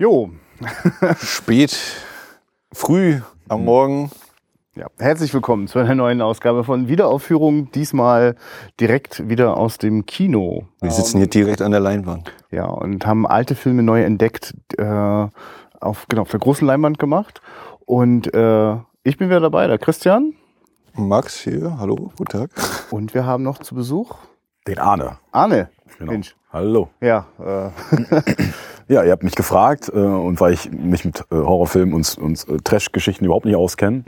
Jo. Spät, früh am Morgen. Ja, herzlich willkommen zu einer neuen Ausgabe von Wiederaufführung. Diesmal direkt wieder aus dem Kino. Wir sitzen hier direkt an der Leinwand. Ja, und haben alte Filme neu entdeckt, äh, auf, genau, auf der großen Leinwand gemacht. Und äh, ich bin wieder dabei, der Christian. Max hier, hallo, guten Tag. Und wir haben noch zu Besuch Den Arne. Arne. Genau. Mensch. Hallo. Ja, äh, Ja, ihr habt mich gefragt äh, und weil ich mich mit äh, Horrorfilmen und, und äh, Trash-Geschichten überhaupt nicht auskenne,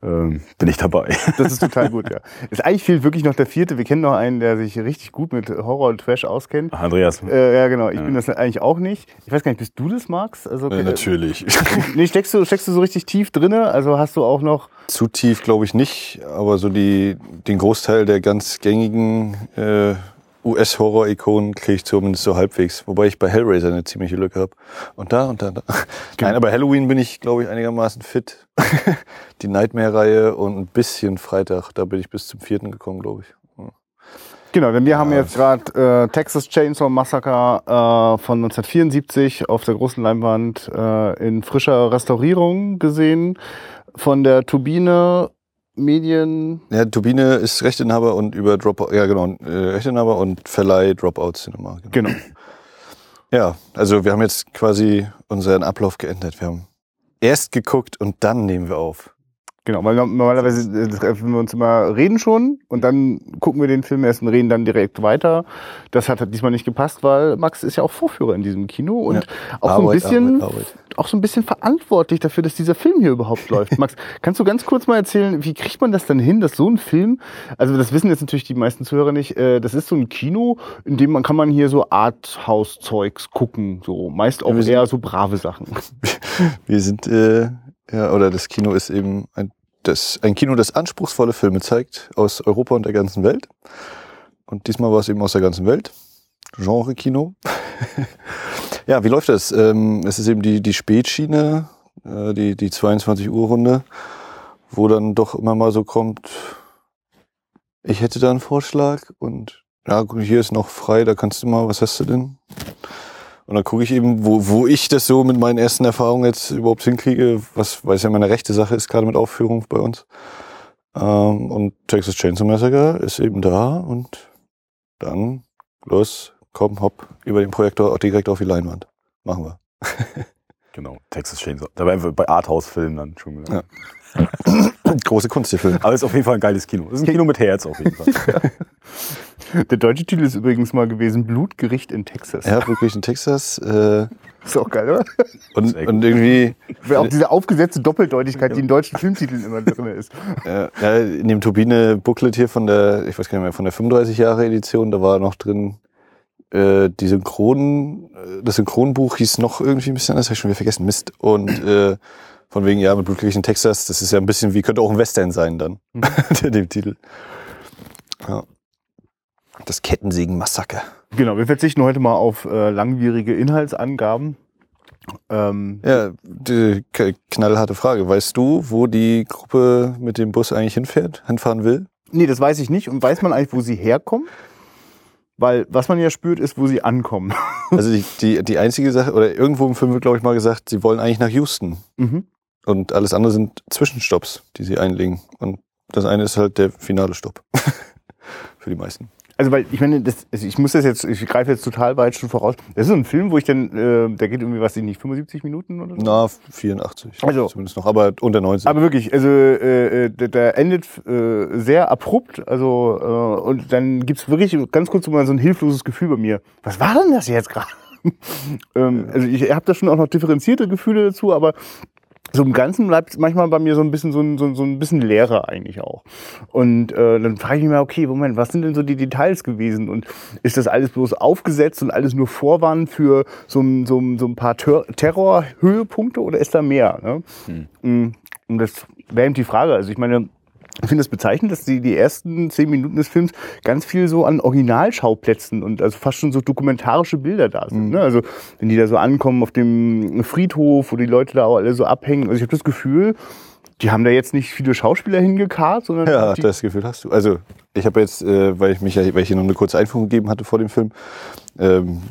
ähm, bin ich dabei. das ist total gut, ja. Ist eigentlich fehlt wirklich noch der vierte. Wir kennen noch einen, der sich richtig gut mit Horror und Trash auskennt. Andreas. Äh, ja, genau. Ich bin das eigentlich auch nicht. Ich weiß gar nicht, bist du das, Max? Also, Äh, natürlich. Nee, steckst du, steckst du so richtig tief drinne? Also hast du auch noch. Zu tief glaube ich nicht, aber so die, den Großteil der ganz gängigen äh, US-Horror-Ikonen kriege ich zumindest so halbwegs. Wobei ich bei Hellraiser eine ziemliche Lücke habe. Und da und da. da. Nein, aber Halloween bin ich, glaube ich, einigermaßen fit. die Nightmare-Reihe und ein bisschen Freitag. Da bin ich bis zum vierten gekommen, glaube ich. Genau, denn wir haben jetzt gerade äh, Texas Chainsaw Massacre äh, von 1974 auf der großen Leinwand äh, in frischer Restaurierung gesehen von der Turbine Medien. Ja, Turbine ist Rechteinhaber und über Dropout, ja genau, äh, Rechteinhaber und Verleih Dropout Cinema. Genau. Genau. Ja, also wir haben jetzt quasi unseren Ablauf geändert. Wir haben erst geguckt und dann nehmen wir auf. Genau, weil normalerweise äh, treffen wir uns immer reden schon und dann gucken wir den Film erst und reden dann direkt weiter. Das hat halt diesmal nicht gepasst, weil Max ist ja auch Vorführer in diesem Kino und Ja. auch so ein bisschen Arbeit, Arbeit. Auch so ein bisschen verantwortlich dafür, dass dieser Film hier überhaupt läuft. Max, kannst du ganz kurz mal erzählen, wie kriegt man das dann hin, dass so ein Film, also das wissen jetzt natürlich die meisten Zuhörer nicht, äh, das ist so ein Kino, in dem man kann man hier so Arthouse-Zeugs gucken, so meist auch eher so brave Sachen. Wir sind, äh, ja, oder das Kino ist eben ein, das, ein Kino, das anspruchsvolle Filme zeigt aus Europa und der ganzen Welt. Und diesmal war es eben aus der ganzen Welt. Genre-Kino. ja, wie läuft das? Ähm, es ist eben die, die Spätschiene, äh, die, die 22 Uhr Runde, wo dann doch immer mal so kommt, ich hätte da einen Vorschlag und ja, guck, hier ist noch frei, da kannst du mal, was hast du denn? Und dann gucke ich eben, wo, wo ich das so mit meinen ersten Erfahrungen jetzt überhaupt hinkriege, was, weil es ja meine rechte Sache ist, gerade mit Aufführung bei uns. Ähm, und Texas Chainsaw Massacre ist eben da und dann los, komm, hopp, über den Projektor auch direkt auf die Leinwand. Machen wir. Genau, Texas Chainsaw. Da wären wir bei Arthouse-Filmen dann schon wieder. Ja. Große Kunst, der Film. Aber es ist auf jeden Fall ein geiles Kino. Es ist ein Kino mit Herz auf jeden Fall. Der deutsche Titel ist übrigens mal gewesen Blutgericht in Texas. Ja, wirklich in Texas. Äh, Ist auch geil, oder? und, und irgendwie Auch diese aufgesetzte Doppeldeutigkeit, die in deutschen Filmtiteln immer drin ist. Ja, ja, in dem Turbine-Booklet hier von der, ich weiß gar nicht mehr, von der 35-Jahre-Edition, da war noch drin, äh, die Synchron, äh, das Synchronbuch hieß noch irgendwie ein bisschen anders, hab ich schon wieder vergessen, Mist. Und äh, von wegen, ja, mit Blutkirchen in Texas, das ist ja ein bisschen wie, könnte auch ein Western sein dann, der dem Titel. Ja. Das Kettensägen-Massaker. Genau, wir verzichten heute mal auf äh, langwierige Inhaltsangaben. Ähm, Ja, die knallharte Frage. Weißt du, wo die Gruppe mit dem Bus eigentlich hinfährt, hinfahren will? nee, das weiß ich nicht. Und weiß man eigentlich, wo sie herkommen? Weil was man ja spürt, ist, wo sie ankommen. Also die, die, die einzige Sache, oder irgendwo im Film wird, glaube ich, mal gesagt, sie wollen eigentlich nach Houston. Mhm. Und alles andere sind Zwischenstopps, die sie einlegen. Und das eine ist halt der finale Stopp. Für die meisten. Also, weil ich meine, das, also ich muss das jetzt, ich greife jetzt total weit schon voraus. Das ist so ein Film, wo ich dann, äh, der geht irgendwie, was ich nicht, 75 Minuten oder so? Na, 84. Also- Zumindest noch, aber unter 90. Aber wirklich, also äh, äh, der, der endet äh, sehr abrupt, also äh, und dann gibt's wirklich ganz kurz mal so ein hilfloses Gefühl bei mir. Was war denn das jetzt gerade? ähm, also ich habe da schon auch noch differenzierte Gefühle dazu, aber so im Ganzen bleibt manchmal bei mir so ein bisschen so ein, so, so ein bisschen leerer eigentlich auch. Und äh, dann frage ich mich mal, okay, Moment, was sind denn so die Details gewesen? Und ist das alles bloß aufgesetzt und alles nur Vorwand für so ein, so ein, so ein paar Ter Terrorhöhepunkte oder ist da mehr? Ne? Mm, Und das wäre eben die Frage. Also ich meine, ich finde es bezeichnend, dass die, die ersten zehn Minuten des Films ganz viel so an Originalschauplätzen und also fast schon so dokumentarische Bilder da sind. Ne? Also wenn die da so ankommen auf dem Friedhof, wo die Leute da auch alle so abhängen. Also ich habe das Gefühl, die haben da jetzt nicht viele Schauspieler hingekarrt, sondern Ja, das Gefühl hast du. Also ich habe jetzt, äh, weil ich mich ja, weil ich hier noch eine kurze Einführung gegeben hatte vor dem Film, ähm,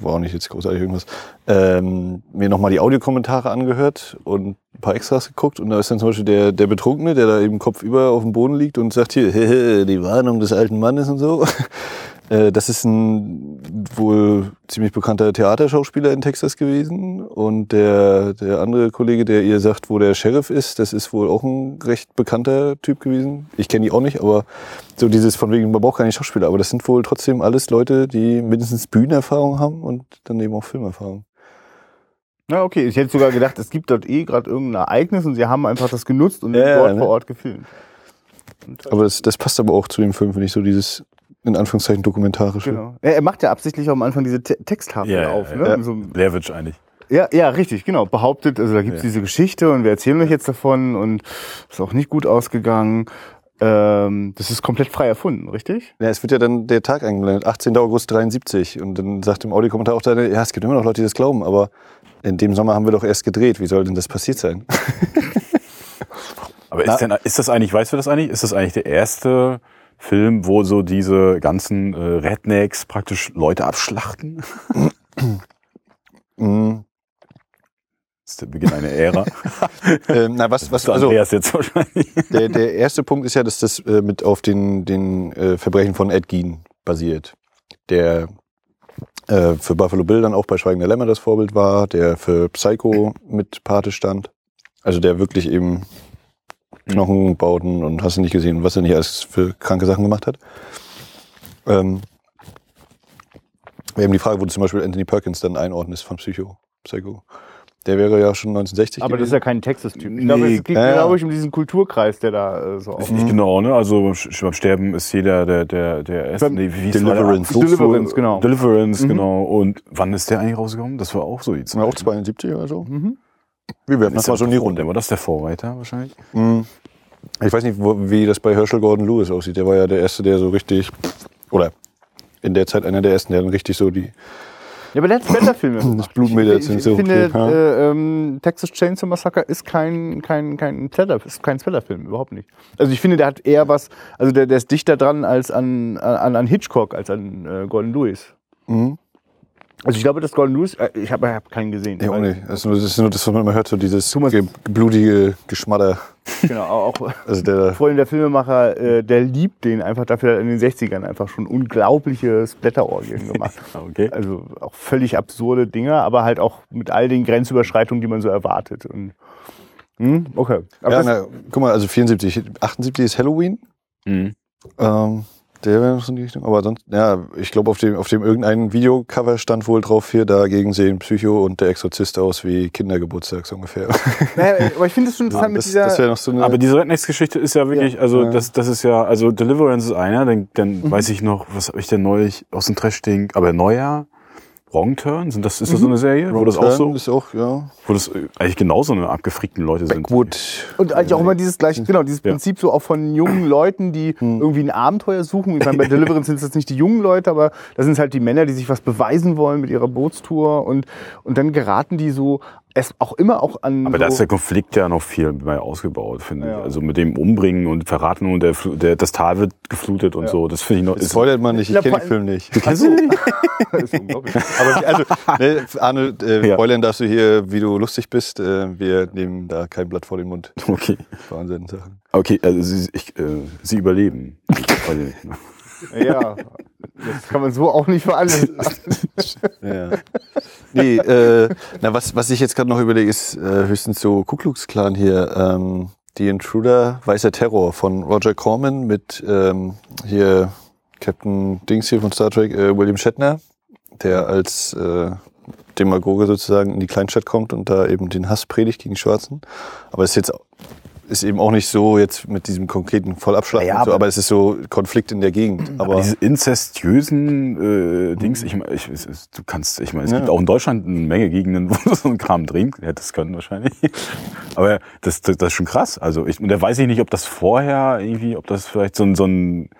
war auch nicht jetzt großartig irgendwas, ähm, mir nochmal die Audiokommentare angehört und ein paar Extras geguckt und da ist dann zum Beispiel der, der Betrunkene, der da eben kopfüber auf dem Boden liegt und sagt hier, die Warnung des alten Mannes und so. Äh, das ist ein wohl ziemlich bekannter Theaterschauspieler in Texas gewesen. Und der, der andere Kollege, der ihr sagt, wo der Sheriff ist, das ist wohl auch ein recht bekannter Typ gewesen. Ich kenne die auch nicht, aber so dieses von wegen, man braucht keine Schauspieler. Aber das sind wohl trotzdem alles Leute, die mindestens Bühnenerfahrung haben und dann eben auch Filmerfahrung. Na okay, ich hätte sogar gedacht, es gibt dort eh gerade irgendein Ereignis und sie haben einfach das genutzt und Ja, dort ne? vor Ort gefilmt. Und, Aber das, das passt aber auch zu dem Film, finde ich, so dieses in Anführungszeichen dokumentarische. Genau. Ja, er macht ja absichtlich auch am Anfang diese Te Texttafel Ja, ja, auf. ja, ne? ja. So, Witch eigentlich. ja, ja, richtig, genau. Behauptet, also da gibt's Ja. diese Geschichte und wir erzählen euch jetzt davon und ist auch nicht gut ausgegangen. Ähm, das ist komplett frei erfunden, richtig? Ja, es wird ja dann der Tag eingeblendet, 18. August 73. Und dann sagt im Audiokommentar auch der, ja, es gibt immer noch Leute, die das glauben, aber in dem Sommer haben wir doch erst gedreht. Wie soll denn das passiert sein? Aber ist, denn, ist das eigentlich, weißt du das eigentlich? Ist das eigentlich der erste Film, wo so diese ganzen äh, Rednecks praktisch Leute abschlachten? Mhm. Das ist der Beginn einer Ära. ähm, na, was, was, Also, also, Andreas jetzt wahrscheinlich. der, der erste Punkt ist ja, dass das äh, mit auf den, den äh, Verbrechen von Ed Gein basiert. Der äh, für Buffalo Bill dann auch bei Schweigen der Lämmer das Vorbild war, der für Psycho mit Pate stand. Also der wirklich eben Knochenbauten und hast du nicht gesehen, was er nicht alles für kranke Sachen gemacht hat. Ähm, wir haben die Frage, wo du zum Beispiel Anthony Perkins dann einordnest von Psycho. Psycho. Der wäre ja schon 1960 Aber das ist gewesen. ja kein Texas-Typ. Ich glaube, Nee, es geht, ja, glaube ich, um diesen Kulturkreis, der da äh, so auf. Nicht genau, ne? Also beim Sterben ist jeder der der der erste. Nee, wie? Deliverance. Fluch- Deliverance, genau. Deliverance, Mhm. genau. Und wann ist der eigentlich rausgekommen? Das war auch so die Ja, auch 72 oder so. Mhm. Wir werfen das mal so in die Runde. War das der Vorreiter wahrscheinlich? Mhm. Ich weiß nicht, wo, wie das bei Herschel Gordon Lewis aussieht. Der war ja der Erste, der so richtig, oder in der Zeit einer der Ersten, der dann richtig so die, Ja, aber der hat Splatter-Filme ich, ich, sind ich so finde, hochgeht, ja. äh, ähm, Texas Chainsaw Massacre ist kein, kein, kein Splatter, ist kein Splatter-Film, überhaupt nicht. Also ich finde, der hat eher was, also der, der ist dichter dran als an, an, an Hitchcock, als an äh, Gordon Lewis. mhm. Also ich glaube, dass Gordon Lewis, äh, ich habe hab keinen gesehen. ja, weil- ohne. Das ist, nur, das ist nur das, was man immer hört, so dieses Thomas- ge blutige Geschmatter. Genau, auch Also der, vor allem der Filmemacher, äh, der liebt den einfach dafür, hat er in den 60ern einfach schon unglaubliche Splatter-Orgien gemacht. Okay. Also auch völlig absurde Dinge, aber halt auch mit all den Grenzüberschreitungen, die man so erwartet. Und, hm, okay. Aber ja, das, na, guck mal, also 74, 78 ist Halloween. Mhm. Ähm, der wäre noch so in die Richtung. Aber sonst, ja, ich glaube, auf dem, auf dem irgendein Videocover stand wohl drauf hier, dagegen sehen Psycho und der Exorzist aus wie Kindergeburtstag so ungefähr. naja, aber ich finde es schon interessant mit das dieser. das noch so eine. Aber diese Rednecks-Geschichte ist ja wirklich, also Ja. das, das ist ja, also Deliverance ist einer, dann, dann weiß ich noch, was habe ich denn neulich aus dem Trash-Ding, aber Neujahr, Wrong Turn, sind das, ist das so eine Serie, wo das auch so, ist auch, ja. wo das äh, eigentlich genauso eine abgefrickten Leute sind. Backwood. und eigentlich auch immer dieses gleiche, genau, dieses Ja. Prinzip so auch von jungen Leuten, die Hm. irgendwie ein Abenteuer suchen. Ich meine, bei Deliverance sind es jetzt nicht die jungen Leute, aber das sind halt die Männer, die sich was beweisen wollen mit ihrer Bootstour und, und dann geraten die so, es auch immer auch an. Aber so, da ist der Konflikt ja noch viel mehr ausgebaut, finde Ja. ich. Also mit dem Umbringen und Verraten und der, der, das Tal wird geflutet und Ja. so. Das finde ich noch. Das spoilert man nicht, ich kenne den Film nicht. Kennst du nicht? das ist unglaublich. Aber also, ne, Arne, äh, Ja. spoilern darfst du hier, wie du lustig bist. Äh, wir nehmen da kein Blatt vor den Mund. okay. Wahnsinn Sachen. Okay, also sie, ich, äh, sie überleben. Ja, das kann man so auch nicht sagen. Ja. Nee, äh, na, was, was ich jetzt gerade noch überlege, ist äh, höchstens so Ku Klux Klan hier. Ähm, die Intruder, Weißer Terror von Roger Corman mit ähm, hier Captain Dings hier von Star Trek, äh, William Shatner, der als äh, Demagoge sozusagen in die Kleinstadt kommt und da eben den Hass predigt gegen Schwarzen. Aber es ist jetzt ist eben auch nicht so jetzt mit diesem konkreten Vollabschlag, Ja, und so, aber- es ist so Konflikt in der Gegend. Aber, Aber, diese inzestiösen äh, Dings, ich meine, ich, es, du kannst, ich meine, es Ja. gibt auch in Deutschland eine Menge Gegenden, wo du so einen Kram drehen hättest können wahrscheinlich. Aber das, das, das ist schon krass. Also ich, und da weiß ich nicht, ob das vorher irgendwie, ob das vielleicht so ein, so ein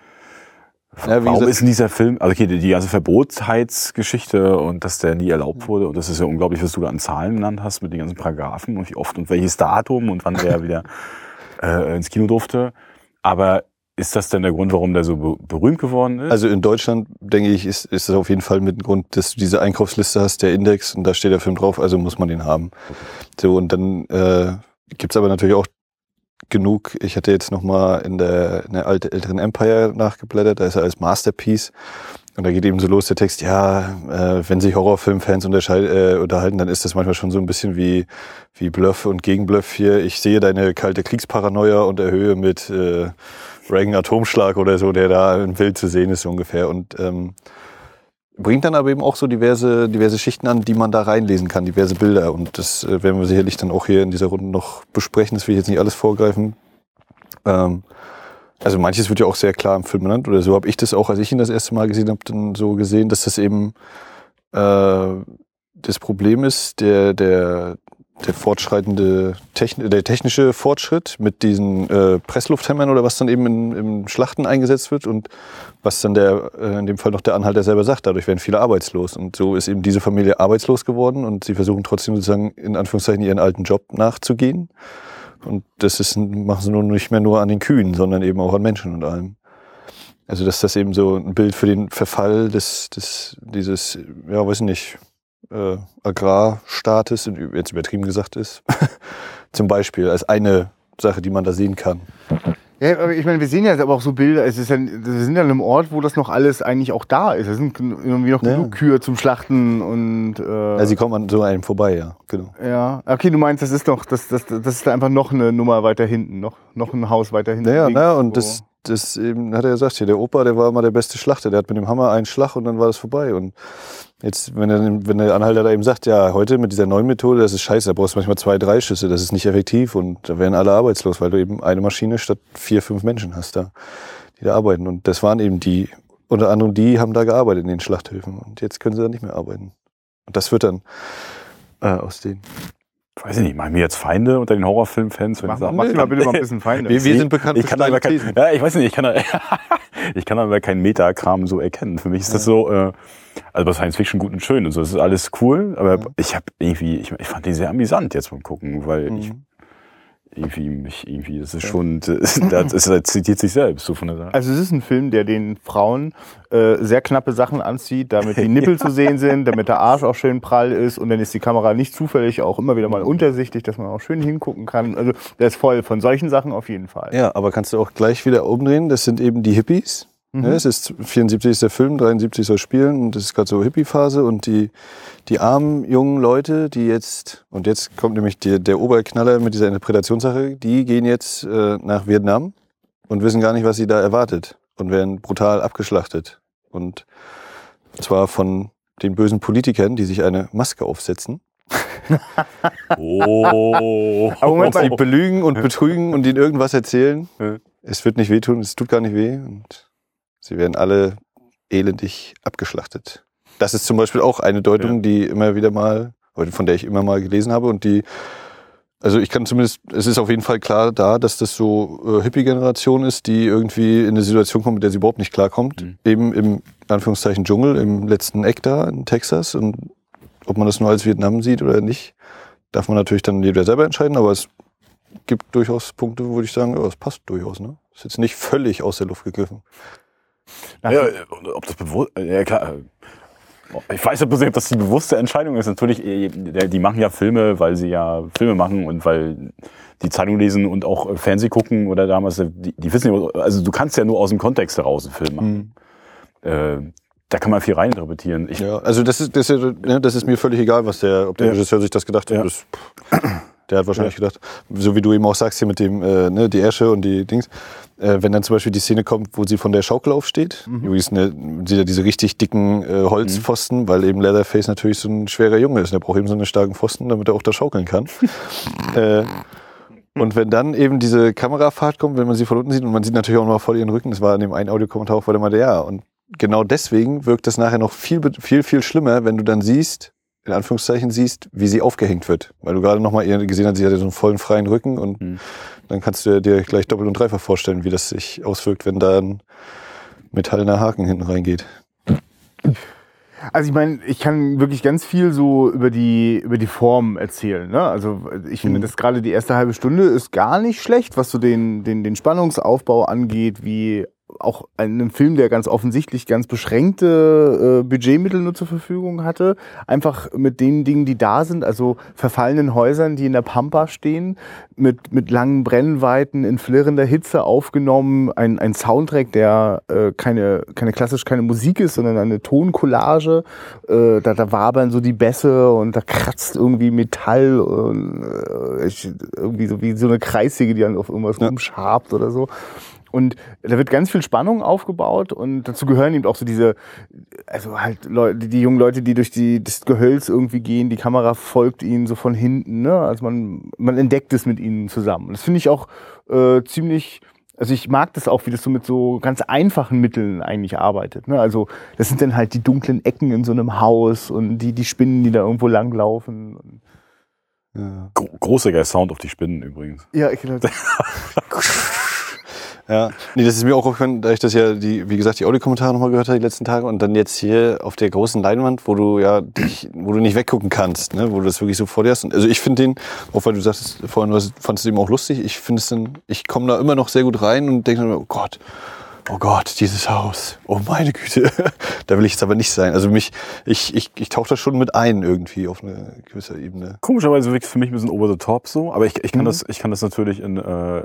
Ja, Warum gesagt- ist in dieser Film, also okay, die, die ganze Verbotsheitsgeschichte und dass der nie erlaubt wurde und das ist ja unglaublich, was du da an Zahlen genannt hast mit den ganzen Paragraphen und wie oft und welches Datum und wann der wieder äh, ins Kino durfte. Aber ist das denn der Grund, warum der so be berühmt geworden ist? Also in Deutschland, denke ich, ist, ist das auf jeden Fall mit dem Grund, dass du diese Einkaufsliste hast, der Index, und da steht der Film drauf, also muss man den haben. So, und dann äh, gibt's aber natürlich auch genug. Ich hatte jetzt noch mal in der, in der alte, älteren Empire nachgeblättert, da ist er als Masterpiece. Und da geht eben so los der Text, ja, äh, wenn sich Horrorfilmfans äh, unterhalten, dann ist das manchmal schon so ein bisschen wie, wie Bluff und Gegenbluff hier. Ich sehe deine kalte Kriegsparanoia und erhöhe mit äh, Reagan Atomschlag oder so, der da im Bild zu sehen ist so ungefähr. Und ähm, bringt dann aber eben auch so diverse, diverse Schichten an, die man da reinlesen kann, diverse Bilder. Und das äh, werden wir sicherlich dann auch hier in dieser Runde noch besprechen. Das will ich jetzt nicht alles vorgreifen. Ähm, also manches wird ja auch sehr klar im Film benannt, oder so habe ich das auch, als ich ihn das erste Mal gesehen habe, dann so gesehen, dass das eben äh, das Problem ist, der, der, der fortschreitende Techn der technische Fortschritt mit diesen äh, Presslufthämmern oder was dann eben in, in Schlachten eingesetzt wird und was dann der, äh, in dem Fall noch der Anhalter selber sagt, dadurch werden viele arbeitslos. Und so ist eben diese Familie arbeitslos geworden und sie versuchen trotzdem sozusagen in Anführungszeichen ihren alten Job nachzugehen. Und das ist, machen sie nun nicht mehr nur an den Kühen, sondern eben auch an Menschen und allem. Also, dass das eben so ein Bild für den Verfall des, des dieses, ja, weiß nicht, äh, Agrarstaates, jetzt übertrieben gesagt ist, zum Beispiel, als eine Sache, die man da sehen kann. Ja, aber ich meine, wir sehen ja aber auch so Bilder, es ist ja, wir sind ja an einem Ort, wo das noch alles eigentlich auch da ist. Es sind irgendwie noch ja. genug Kühe zum Schlachten und. Äh, ja, sie kommen an so einem vorbei, ja, genau. Ja, okay, du meinst, das ist doch, das, das, das ist einfach noch eine Nummer weiter hinten, noch, noch ein Haus weiter hinten. Ja, naja, und das, das eben, hat er gesagt, hier, der Opa, der war immer der beste Schlachter, der hat mit dem Hammer einen Schlag und dann war das vorbei. Und Jetzt, wenn der, wenn der Anhalter da eben sagt, ja, heute mit dieser neuen Methode, das ist scheiße, da brauchst du manchmal zwei, drei Schüsse, das ist nicht effektiv und da werden alle arbeitslos, weil du eben eine Maschine statt vier, fünf Menschen hast da, die da arbeiten. Und das waren eben die, unter anderem die haben da gearbeitet in den Schlachthöfen und jetzt können sie da nicht mehr arbeiten. Und das wird dann äh, aus denen weiß ich nicht, machen wir jetzt Feinde unter den Horrorfilmfans? Mach, mach mal bitte mal ein bisschen Feinde. Wir, wir sind bekannt ich kann aber kein, Ja, ich weiß nicht, ich kann, ich kann aber keinen Metakram so erkennen. Für mich ist das so, äh, also bei Science Fiction gut und schön und so, das ist alles cool, aber ja. ich habe irgendwie, ich, ich fand den sehr amüsant jetzt beim Gucken, weil mhm. ich irgendwie mich irgendwie, das ist schon, das, das, zitiert sich selbst so von der Sache. Also es ist ein Film, der den Frauen äh, sehr knappe Sachen anzieht, damit die Nippel ja. zu sehen sind, damit der Arsch auch schön prall ist und dann ist die Kamera nicht zufällig auch immer wieder mal untersichtig, dass man auch schön hingucken kann. Also der ist voll von solchen Sachen auf jeden Fall. Ja, aber kannst du auch gleich wieder umdrehen, das sind eben die Hippies Mhm. Ja, es ist 74 ist der Film, 73 soll spielen und das ist gerade so Hippie-Phase und die, die armen jungen Leute, die jetzt, und jetzt kommt nämlich die, der Oberknaller mit dieser Interpretationssache, die gehen jetzt äh, nach Vietnam und wissen gar nicht, was sie da erwartet und werden brutal abgeschlachtet. Und zwar von den bösen Politikern, die sich eine Maske aufsetzen. oh. Aber Moment, sie belügen und betrügen und ihnen irgendwas erzählen. Es wird nicht wehtun, es tut gar nicht weh. Und Sie werden alle elendig abgeschlachtet. Das ist zum Beispiel auch eine Deutung, ja. die immer wieder mal, von der ich immer mal gelesen habe und die, also ich kann zumindest, es ist auf jeden Fall klar da, dass das so äh, Hippie-Generation ist, die irgendwie in eine Situation kommt, mit der sie überhaupt nicht klarkommt. Mhm. Eben im Anführungszeichen Dschungel, im letzten Eck da in Texas. Und ob man das nur als Vietnam sieht oder nicht, darf man natürlich dann jeder selber entscheiden, aber es gibt durchaus Punkte, wo ich sagen, ja, es passt durchaus. Ne? Ist jetzt nicht völlig aus der Luft gegriffen. Ja, ob das bewusst, ja klar. Ich weiß nicht, ob das die bewusste Entscheidung ist. Natürlich, äh, die machen ja Filme, weil sie ja Filme machen und weil die Zeitung lesen und auch Fernseh gucken oder damals, die, die wissen ja, also du kannst ja nur aus dem Kontext heraus einen Film machen. Mhm. Äh, da kann man viel reininterpretieren. Ich ja, also das ist, das ist, das ist mir völlig egal, was der, ob der ja. Regisseur sich das gedacht hat. Ja. Das, der hat wahrscheinlich ja. gedacht, so wie du eben auch sagst hier mit dem, äh, ne, die Äsche und die Dings, äh, wenn dann zum Beispiel die Szene kommt, wo sie von der Schaukel aufsteht, mhm. übrigens ne, diese, diese richtig dicken äh, Holzpfosten, mhm. weil eben Leatherface natürlich so ein schwerer Junge ist. Der braucht eben so einen starken Pfosten, damit er auch da schaukeln kann. äh, und wenn dann eben diese Kamerafahrt kommt, wenn man sie von unten sieht und man sieht natürlich auch noch voll ihren Rücken, das war in dem einen Audiokommentar auch, weil er meinte, ja, und genau deswegen wirkt das nachher noch viel, viel, viel schlimmer, wenn du dann siehst, in Anführungszeichen siehst, wie sie aufgehängt wird. Weil du gerade nochmal gesehen hast, sie hatte so einen vollen freien Rücken und mhm. dann kannst du dir gleich doppelt und dreifach vorstellen, wie das sich auswirkt, wenn da ein metallener Haken hinten reingeht. Also ich meine, ich kann wirklich ganz viel so über die über die Form erzählen. Ne? Also ich finde, Mhm. dass gerade die erste halbe Stunde ist gar nicht schlecht, was so den den den Spannungsaufbau angeht, wie auch einem Film, der ganz offensichtlich ganz beschränkte äh, Budgetmittel nur zur Verfügung hatte, einfach mit den Dingen, die da sind, also verfallenen Häusern, die in der Pampa stehen, mit, mit langen Brennweiten in flirrender Hitze aufgenommen, ein, ein Soundtrack, der äh, keine, keine klassisch keine Musik ist, sondern eine Toncollage, äh, da, da wabern so die Bässe und da kratzt irgendwie Metall und äh, irgendwie so wie so eine Kreissäge, die dann auf irgendwas rumschabt oder so. Und da wird ganz viel Spannung aufgebaut und dazu gehören eben auch so diese, also halt Leute, die jungen Leute, die durch die, das Gehölz irgendwie gehen, die Kamera folgt ihnen so von hinten, ne? Also man, man entdeckt es mit ihnen zusammen. Und das finde ich auch äh, ziemlich, also ich mag das auch, wie das so mit so ganz einfachen Mitteln eigentlich arbeitet. Ne? Also das sind dann halt die dunklen Ecken in so einem Haus und die, die Spinnen, die da irgendwo langlaufen. Und Ja. Gro großartiger Sound auf die Spinnen übrigens. ja, ich glaube, Ja, nee, das ist mir auch aufgefallen, da ich das ja, die, wie gesagt, die Audiokommentare nochmal gehört habe die letzten Tage und dann jetzt hier auf der großen Leinwand, wo du ja dich, wo du nicht weggucken kannst, ne, wo du das wirklich so vor dir hast. Und also ich finde den, auch weil du sagtest vorhin, du fandest den eben auch lustig, ich finde es dann, ich komme da immer noch sehr gut rein und denke dann, immer, oh Gott, oh Gott, dieses Haus, oh meine Güte, da will ich jetzt aber nicht sein. Also mich, ich, ich, ich tauche da schon mit ein irgendwie auf eine gewisse Ebene. Komischerweise wirkt es für mich ein bisschen over the top so, aber ich, ich kann Mhm. das, ich kann das natürlich in, äh,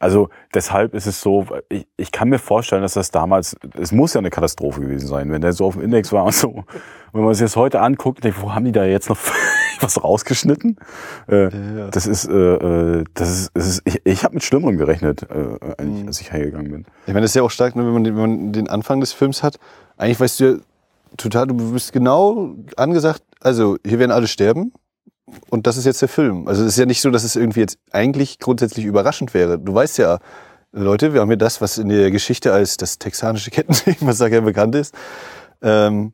also deshalb ist es so, ich, ich kann mir vorstellen, dass das damals, es muss ja eine Katastrophe gewesen sein, wenn der so auf dem Index war und so. Und wenn man sich das heute anguckt, denkt, wo haben die da jetzt noch was rausgeschnitten? Äh, Ja. Das ist, äh, äh, das ist, das ist ich, ich habe mit Schlimmerem gerechnet, äh, eigentlich, Mhm. als ich hergegangen bin. Ich meine, das ist ja auch stark, ne, wenn man, den, wenn man den Anfang des Films hat. Eigentlich weißt du ja total, du bist genau angesagt, also hier werden alle sterben und das ist jetzt der Film. Also es ist ja nicht so, dass es irgendwie jetzt eigentlich grundsätzlich überraschend wäre. Du weißt ja, Leute, wir haben hier das, was in der Geschichte als das texanische Kettensägenmassaker bekannt ist. Ähm,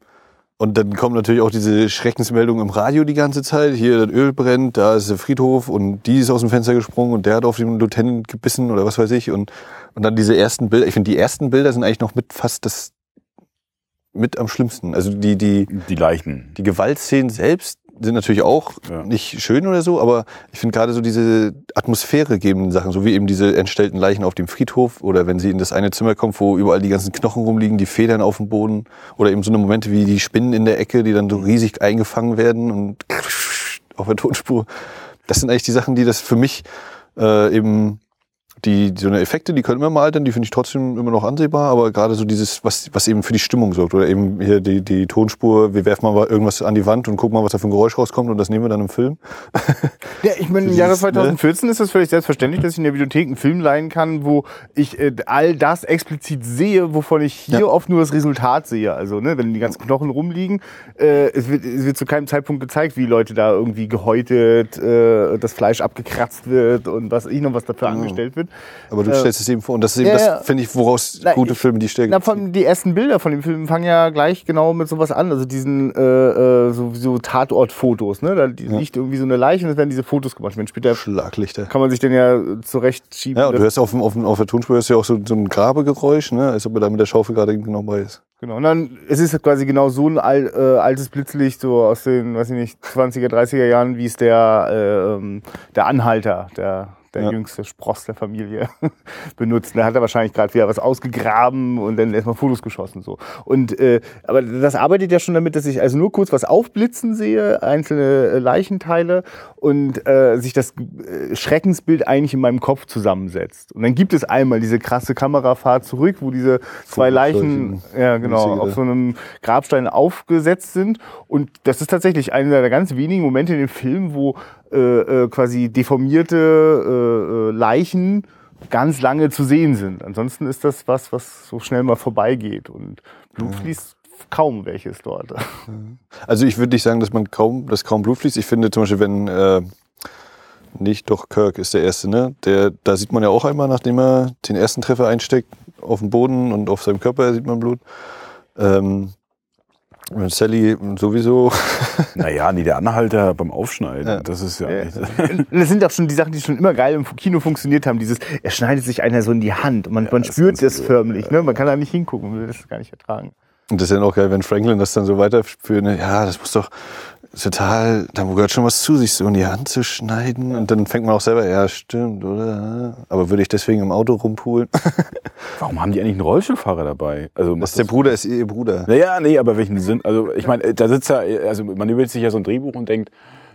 und dann kommt natürlich auch diese Schreckensmeldung im Radio die ganze Zeit. Hier, das Öl brennt, da ist der Friedhof und die ist aus dem Fenster gesprungen und der hat auf den Lieutenant gebissen oder was weiß ich. Und, und dann diese ersten Bilder. Ich finde, die ersten Bilder sind eigentlich noch mit fast das mit am schlimmsten. Also die, die, Die Leichen. die Gewaltszenen selbst sind natürlich auch Ja. nicht schön oder so, aber ich finde gerade so diese Atmosphäre gebenden Sachen, so wie eben diese entstellten Leichen auf dem Friedhof oder wenn sie in das eine Zimmer kommt, wo überall die ganzen Knochen rumliegen, die Federn auf dem Boden oder eben so eine Momente wie die Spinnen in der Ecke, die dann so riesig eingefangen werden und auf der Tonspur. Das sind eigentlich die Sachen, die das für mich äh, eben die so eine Effekte, die können immer mal altern, die finde ich trotzdem immer noch ansehbar, aber gerade so dieses, was, was eben für die Stimmung sorgt oder eben hier die, die Tonspur, wir werfen mal irgendwas an die Wand und gucken mal, was da für ein Geräusch rauskommt und das nehmen wir dann im Film. Ja, ich meine, im Jahre dieses, ne? 2014 ist es völlig selbstverständlich, dass ich in der Videothek einen Film leihen kann, wo ich äh, all das explizit sehe, wovon ich hier Ja. oft nur das Resultat sehe. Also, ne, wenn die ganzen Knochen rumliegen, äh, es, wird, es wird zu keinem Zeitpunkt gezeigt, wie Leute da irgendwie gehäutet, äh, das Fleisch abgekratzt wird und was ich noch was dafür Genau. angestellt wird. Aber du Äh, stellst es eben vor und das ist eben ja, ja. das, finde ich, woraus Na, gute ich- Filme die Stärke Na, von, die ersten Bilder von dem Film fangen ja gleich genau mit sowas an. Also diesen äh, äh, so, so Tatortfotos. Ne? Da Ja. liegt irgendwie so eine Leiche und es werden diese Fotos gemacht. Wenn später Schlaglichter. kann man sich dann ja zurechtschieben. Ja, und du dass- hörst auf, dem- auf, dem- auf der Tonspur hörst du ja auch so, so ein Grabegeräusch, ne? als ob er da mit der Schaufel gerade genau bei ist. Genau, und dann es ist quasi genau so ein al, äh, altes Blitzlicht, so aus den, weiß ich nicht, 20er, 30er Jahren, wie es der, äh, ähm, der Anhalter, der, der Ja. jüngste Spross der Familie benutzt. Da hat er wahrscheinlich gerade wieder was ausgegraben und dann erstmal Fotos geschossen. so. Und äh, aber das arbeitet ja schon damit, dass ich also nur kurz was aufblitzen sehe, einzelne äh, Leichenteile und äh, sich das äh, Schreckensbild eigentlich in meinem Kopf zusammensetzt. Und dann gibt es einmal diese krasse Kamerafahrt zurück, wo diese zwei Leichen, ja genau, auf so einem Grabstein aufgesetzt sind. Und das ist tatsächlich einer der ganz wenigen Momente in dem Film, wo äh, äh, quasi deformierte äh, äh, Leichen ganz lange zu sehen sind. Ansonsten ist das was, was so schnell mal vorbeigeht. Und Blut fließt kaum welches dort. Also ich würde nicht sagen, dass man kaum, dass kaum Blut fließt. Ich finde zum Beispiel, wenn äh, nicht doch Kirk ist der erste, ne? Der, da sieht man ja auch einmal, nachdem er den ersten Treffer einsteckt, auf dem Boden und auf seinem Körper sieht man Blut. Ähm, Sally sowieso. Naja, nee, der Anhalter beim Aufschneiden, Ja. das ist ja. Ja. echt- Das sind auch schon die Sachen, die schon immer geil im Kino funktioniert haben. Dieses, er schneidet sich einer so in die Hand und man, man das spürt das förmlich. Ne? Man kann da nicht hingucken, man will das gar nicht ertragen. Und das ist dann auch geil, wenn Franklin das dann so weiterführt. Ne? Ja, das muss doch total, da gehört schon was zu, sich so in die Hand zu schneiden. Und dann fängt man auch selber, ja, stimmt, oder? Aber würde ich deswegen im Auto rumpulen? Warum haben die eigentlich einen Rollstuhlfahrer dabei? Also Das ist der Bruder, ist ihr Bruder. Naja, nee, aber welchen Sinn? Also ich meine, da sitzt ja, also man überlegt sich ja so ein Drehbuch und denkt,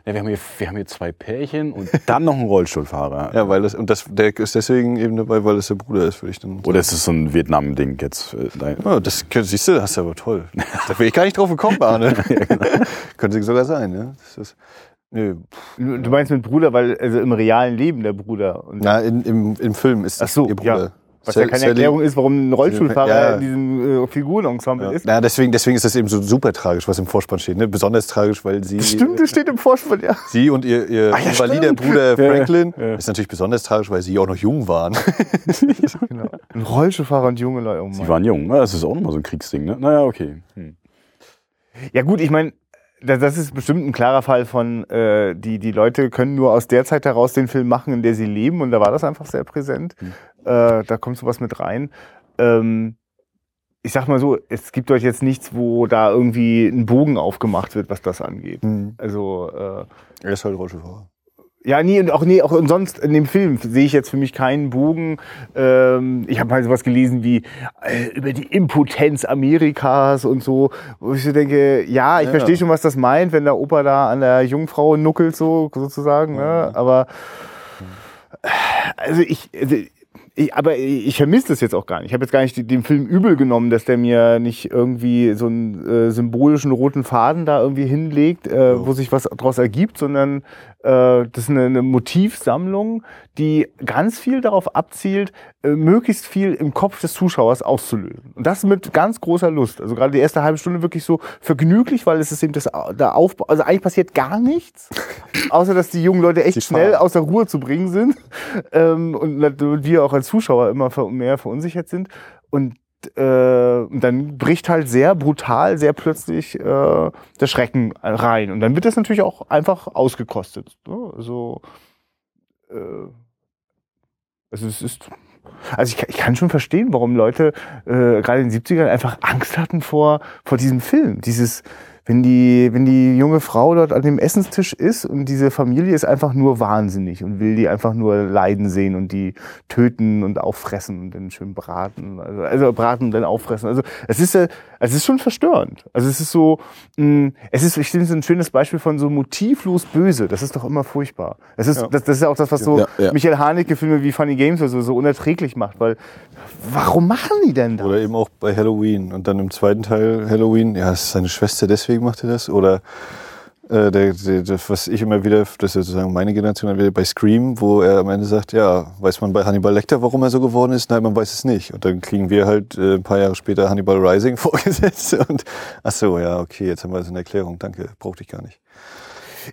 ja, wir haben hier, wir haben hier zwei Pärchen und dann noch einen Rollstuhlfahrer. Ja, weil das, und das, der ist deswegen eben dabei, weil es der Bruder ist, würde ich dann. Oder ist das so ein Vietnam-Ding jetzt? äh, Nein. Oh, das siehst du, das ist aber toll. Da wäre ich gar nicht drauf gekommen, Arne. genau. Könnte sogar sein, ja. Das ist, nö. Du meinst mit Bruder, weil also im realen Leben der Bruder. Und Na, in, im, im Film ist das Ach so, ihr Bruder. ja. Was ja keine Erklärung ist, warum ein Rollstuhlfahrer Ja. in diesem äh, Figurenensemble Ja. ist. Na, deswegen, deswegen ist das eben so super tragisch, was im Vorspann steht. Ne? Besonders tragisch, weil sie, Stimmt, das steht im Vorspann, ja. sie und ihr, ihr Ah, ja, invalider stimmt. Bruder Ja, Franklin ja. ist natürlich besonders tragisch, weil sie auch noch jung waren. Genau. Ein Rollstuhlfahrer und junge Leute. Oh Sie waren jung, ne? das ist auch nochmal so ein Kriegsding, ne? Naja, okay. Hm. Ja gut, ich meine, das ist bestimmt ein klarer Fall von, äh, die, die Leute können nur aus der Zeit heraus den Film machen, in der sie leben. Und da war das einfach sehr präsent. Äh, da kommt sowas mit rein. Ähm, ich sag mal so, es gibt euch jetzt nichts, wo da irgendwie ein Bogen aufgemacht wird, was das angeht. Also, äh, Er ist halt Rollstuhlfahrer. Ja, nie und auch nie auch sonst in dem Film sehe ich jetzt für mich keinen Bogen. Ähm, ich habe mal sowas gelesen wie äh, über die Impotenz Amerikas und so, wo ich so denke, ja, ich Ja. verstehe schon, was das meint, wenn der Opa da an der Jungfrau nuckelt so sozusagen, ne? Aber also ich, also ich, aber ich vermisse das jetzt auch gar nicht. Ich habe jetzt gar nicht den Film übel genommen, dass der mir nicht irgendwie so einen äh, symbolischen roten Faden da irgendwie hinlegt, äh, wo sich was daraus ergibt, sondern äh, das ist eine, eine Motivsammlung, die ganz viel darauf abzielt, äh, möglichst viel im Kopf des Zuschauers auszulösen. Und das mit ganz großer Lust. Also gerade die erste halbe Stunde wirklich so vergnüglich, weil es ist eben das der Aufbau. Also eigentlich passiert gar nichts, außer dass die jungen Leute echt schnell fahren. aus der Ruhe zu bringen sind ähm, und wir auch als Zuschauer immer mehr verunsichert sind. Und äh, dann bricht halt sehr brutal, sehr plötzlich äh, der Schrecken rein. Und dann wird das natürlich auch einfach ausgekostet. Ne? Also, äh, also es ist. Also ich, ich kann schon verstehen, warum Leute äh, gerade in den 70ern einfach Angst hatten vor, vor diesem Film. Dieses, wenn die, wenn die junge Frau dort an dem Essenstisch ist und diese Familie ist einfach nur wahnsinnig und will die einfach nur leiden sehen und die töten und auffressen und dann schön braten. Also, also braten und dann auffressen. Also es ist, äh, es ist schon verstörend. Also es ist so, mh, es ist, ich finde es ein schönes Beispiel von so motivlos böse. Das ist doch immer furchtbar. Es ist, das, das ist ja auch das, was so Ja, ja. Michael Haneke-Filme wie Funny Games oder so, so unerträglich macht, weil warum machen die denn das? Oder eben auch bei Halloween. Und dann im zweiten Teil Halloween, ja, ist seine Schwester, deswegen macht er das. Oder äh, der, der, das, was ich immer wieder, das ist sozusagen meine Generation, wieder bei Scream, wo er am Ende sagt, ja, weiß man bei Hannibal Lecter, warum er so geworden ist? Nein, man weiß es nicht. Und dann kriegen wir halt äh, ein paar Jahre später Hannibal Rising vorgesetzt. Und ach so, ja, okay, jetzt haben wir so eine Erklärung. Danke, brauchte ich gar nicht.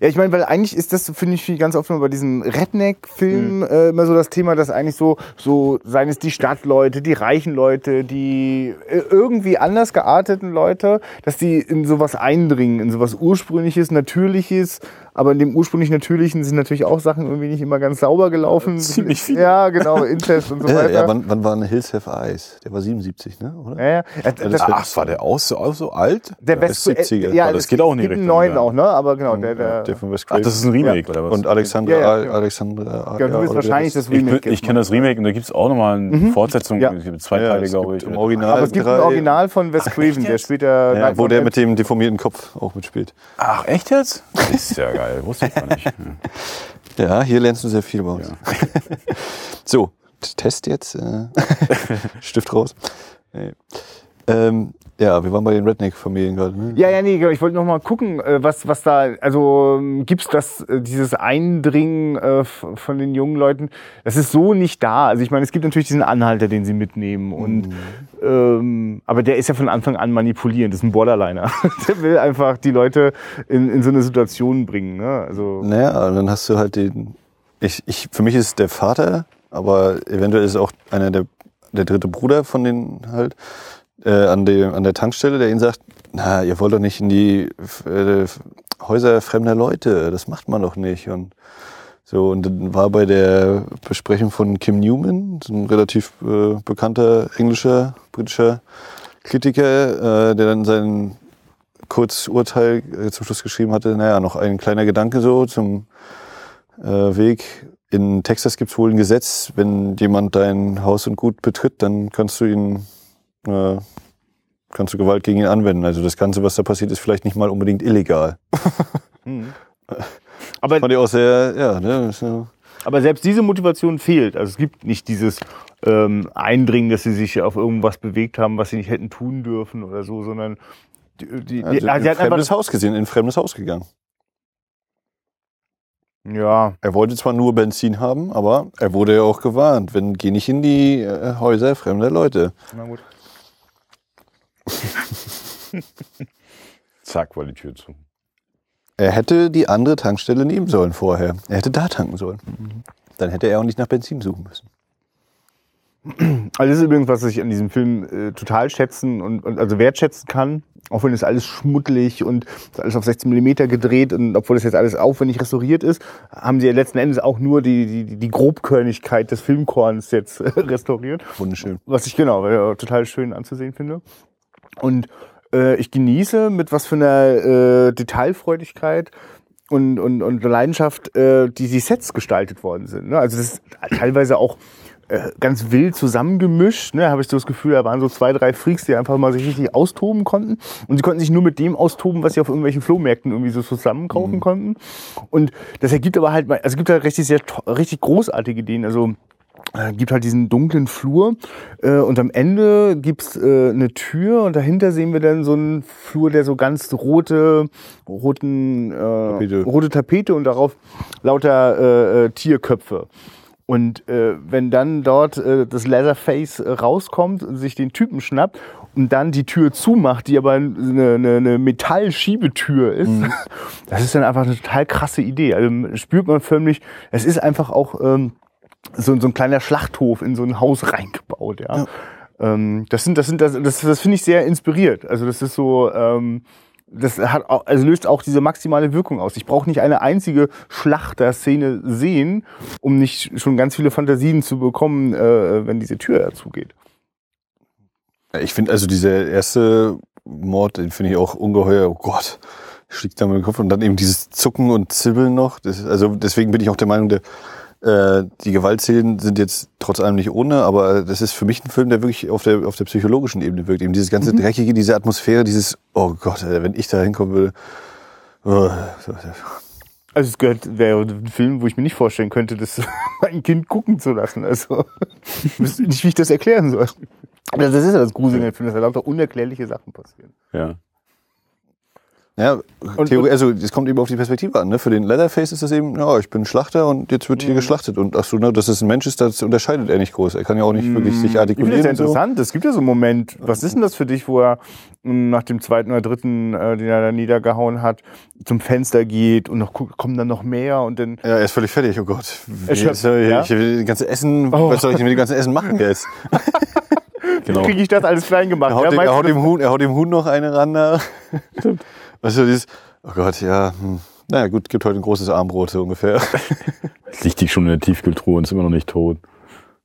Ja, ich meine, weil eigentlich ist das, finde ich, ganz oft immer bei diesen Redneck-Filmen äh, immer so das Thema, dass eigentlich so, so, seien es die Stadtleute, die reichen Leute, die äh, irgendwie anders gearteten Leute, dass die in sowas eindringen, in sowas Ursprüngliches, Natürliches, aber in dem ursprünglich Natürlichen sind natürlich auch Sachen irgendwie nicht immer ganz sauber gelaufen. Ziemlich viel. Ja, genau, Incest und so Ja, weiter. ja, wann, wann war eine Hills Have Eyes? Der war 77, ne? Oder? ja, ja. Äh, das, Ach, war der auch so, auch so alt? der West ist 70er. Ja, das geht auch in die gibt einen Richtung, neuen ja. auch, ne? Aber genau, der, der, Der von Wes Ach, das ist ein Remake, oder was? Und Alexandra, Ja, ja, ja. Alexandra. ja, du ja, oder wahrscheinlich das Remake. ich kenne das Remake und da gibt es auch nochmal eine Fortsetzung. Ja. Es gibt zwei Ja, Teile, glaube ich. Im Original Aber es gibt ein Original von Wes Craven, der später Ja, wo der mit dem deformierten Kopf auch mitspielt. Ach, echt jetzt? Ist ja geil, wusste ich gar nicht. Ja, hier lernst du sehr viel bei uns. so, Test jetzt. Äh, Stift raus. Nee. Ähm, ja, wir waren bei den Redneck-Familien gerade. Ne? Ja, ja, nee, genau. ich wollte noch mal gucken, äh, was, was da, also ähm, gibt's das, äh, dieses Eindringen äh, von den jungen Leuten, das ist so nicht da. Also ich meine, es gibt natürlich diesen Anhalter, den sie mitnehmen und, ähm, aber der ist ja von Anfang an manipulierend, das ist ein Borderliner. der will einfach die Leute in, in so eine Situation bringen, ne? Also, Naja, dann hast du halt den. Ich, ich, für mich ist der Vater, aber eventuell ist auch einer der, der dritte Bruder von denen halt äh, an, der, an der Tankstelle, der ihnen sagt, na, ihr wollt doch nicht in die äh, Häuser fremder Leute, das macht man doch nicht. Und so, und dann war bei der Besprechung von Kim Newman, so ein relativ äh, bekannter englischer, britischer Kritiker, äh, der dann sein Kurzurteil äh, zum Schluss geschrieben hatte, naja, noch ein kleiner Gedanke so zum äh, Weg. In Texas gibt es wohl ein Gesetz, wenn jemand dein Haus und Gut betritt, dann kannst du ihn, äh, kannst du Gewalt gegen ihn anwenden. Also das Ganze, was da passiert, ist vielleicht nicht mal unbedingt illegal. Aber, Fand ich auch sehr, ja, ne, so. aber selbst diese Motivation fehlt. Also es gibt nicht dieses ähm, Eindringen, dass sie sich auf irgendwas bewegt haben, was sie nicht hätten tun dürfen oder so, sondern die, die, die, Also sie in hat ein fremdes Haus gesehen, in ein fremdes Haus gegangen. ja, Er wollte zwar nur Benzin haben, aber er wurde ja auch gewarnt, wenn geh nicht in die äh, Häuser fremder Leute. na gut. Zack, war die Tür zu. Er hätte die andere Tankstelle nehmen sollen vorher. Er hätte da tanken sollen. Mhm. Dann hätte er auch nicht nach Benzin suchen müssen. Also das ist übrigens, was ich an diesem Film äh, total schätzen und, und also wertschätzen kann. Auch wenn es alles schmuddelig und alles auf 16 Millimeter gedreht und obwohl das jetzt alles aufwendig restauriert ist, haben sie ja letzten Endes auch nur die, die, die Grobkörnigkeit des Filmkorns jetzt äh, restauriert. Wunderschön. Was ich genau äh, total schön anzusehen finde. Und äh, ich genieße mit was für einer äh, Detailfreudigkeit und, und, und Leidenschaft, äh, die die Sets gestaltet worden sind. Ne? Also das ist teilweise auch äh, ganz wild zusammengemischt. Ne? Habe ich so das Gefühl, da waren so zwei, drei Freaks, die einfach mal sich richtig austoben konnten. Und sie konnten sich nur mit dem austoben, was sie auf irgendwelchen Flohmärkten irgendwie so zusammen kaufen konnten. Und das ergibt aber halt, mal- also es gibt halt richtig sehr, richtig großartige Ideen. Also äh, gibt halt diesen dunklen Flur äh, und am Ende gibt's äh, eine Tür und dahinter sehen wir dann so einen Flur, der so ganz rote, roten, äh, Tapete. rote Tapete und darauf lauter äh, äh, Tierköpfe. Und äh, wenn dann dort äh, das Leatherface äh, rauskommt und sich den Typen schnappt und dann die Tür zumacht, die aber eine, eine, eine Metallschiebetür ist, das ist dann einfach eine total krasse Idee. Also spürt man förmlich, es ist einfach auch ähm, so, so ein kleiner Schlachthof in so ein Haus reingebaut. Ja. Ähm, das sind, das sind, das, das, das finde ich sehr inspiriert. Also das ist so, ähm, das hat auch, also löst auch diese maximale Wirkung aus. Ich brauche nicht eine einzige Schlachterszene sehen, um nicht schon ganz viele Fantasien zu bekommen, äh, wenn diese Tür zugeht. Ja, ich finde also dieser erste Mord, den finde ich auch ungeheuer. Oh Gott, schlägt da mit dem Kopf und dann eben dieses Zucken und Zibbeln noch. Das, also deswegen bin ich auch der Meinung, der, äh, die Gewaltszenen sind jetzt trotz allem nicht ohne, aber das ist für mich ein Film, der wirklich auf der, auf der psychologischen Ebene wirkt. Eben dieses ganze Dreckige, diese Atmosphäre, dieses, oh Gott, Alter, wenn ich da hinkommen würde. Oh, so, Also es gehört wäre ein Film, wo ich mir nicht vorstellen könnte, das mein Kind gucken zu lassen. Also ich wüsste nicht, wie ich das erklären soll. Aber das ist ja das Gruselige im Film, dass da lauter unerklärliche Sachen passieren. Ja. Ja, Und- Theorie, also es kommt eben auf die Perspektive an. Ne? Für den Leatherface ist das eben, ja, ich bin Schlachter und jetzt wird hier Mhm. geschlachtet. Und ach so, ne, dass es ein Mensch ist, das unterscheidet er nicht groß. Er kann ja auch nicht wirklich sich Ich finde artikulieren. das ja und so. interessant. Es gibt ja so einen Moment, was ist denn das für dich, wo er mh, nach dem zweiten oder dritten, äh, den er da niedergehauen hat, zum Fenster geht und noch kommen dann noch mehr und dann Ja, er ist völlig fertig, oh Gott. Wie Erschöpft, er- ja? Ich will das ganze Essen, Oh. was soll ich denn mit dem ganzen Essen machen jetzt? Genau. kriege ich das alles klein gemacht. Er haut, Ja, dem, er, haut dem Huhn, er haut dem Huhn noch eine ran da. Weißt du, dieses, oh Gott, ja, hm. naja gut, gibt heute ein großes Armbrot so ungefähr. Es liegt die schon in der Tiefkühltruhe und ist immer noch nicht tot.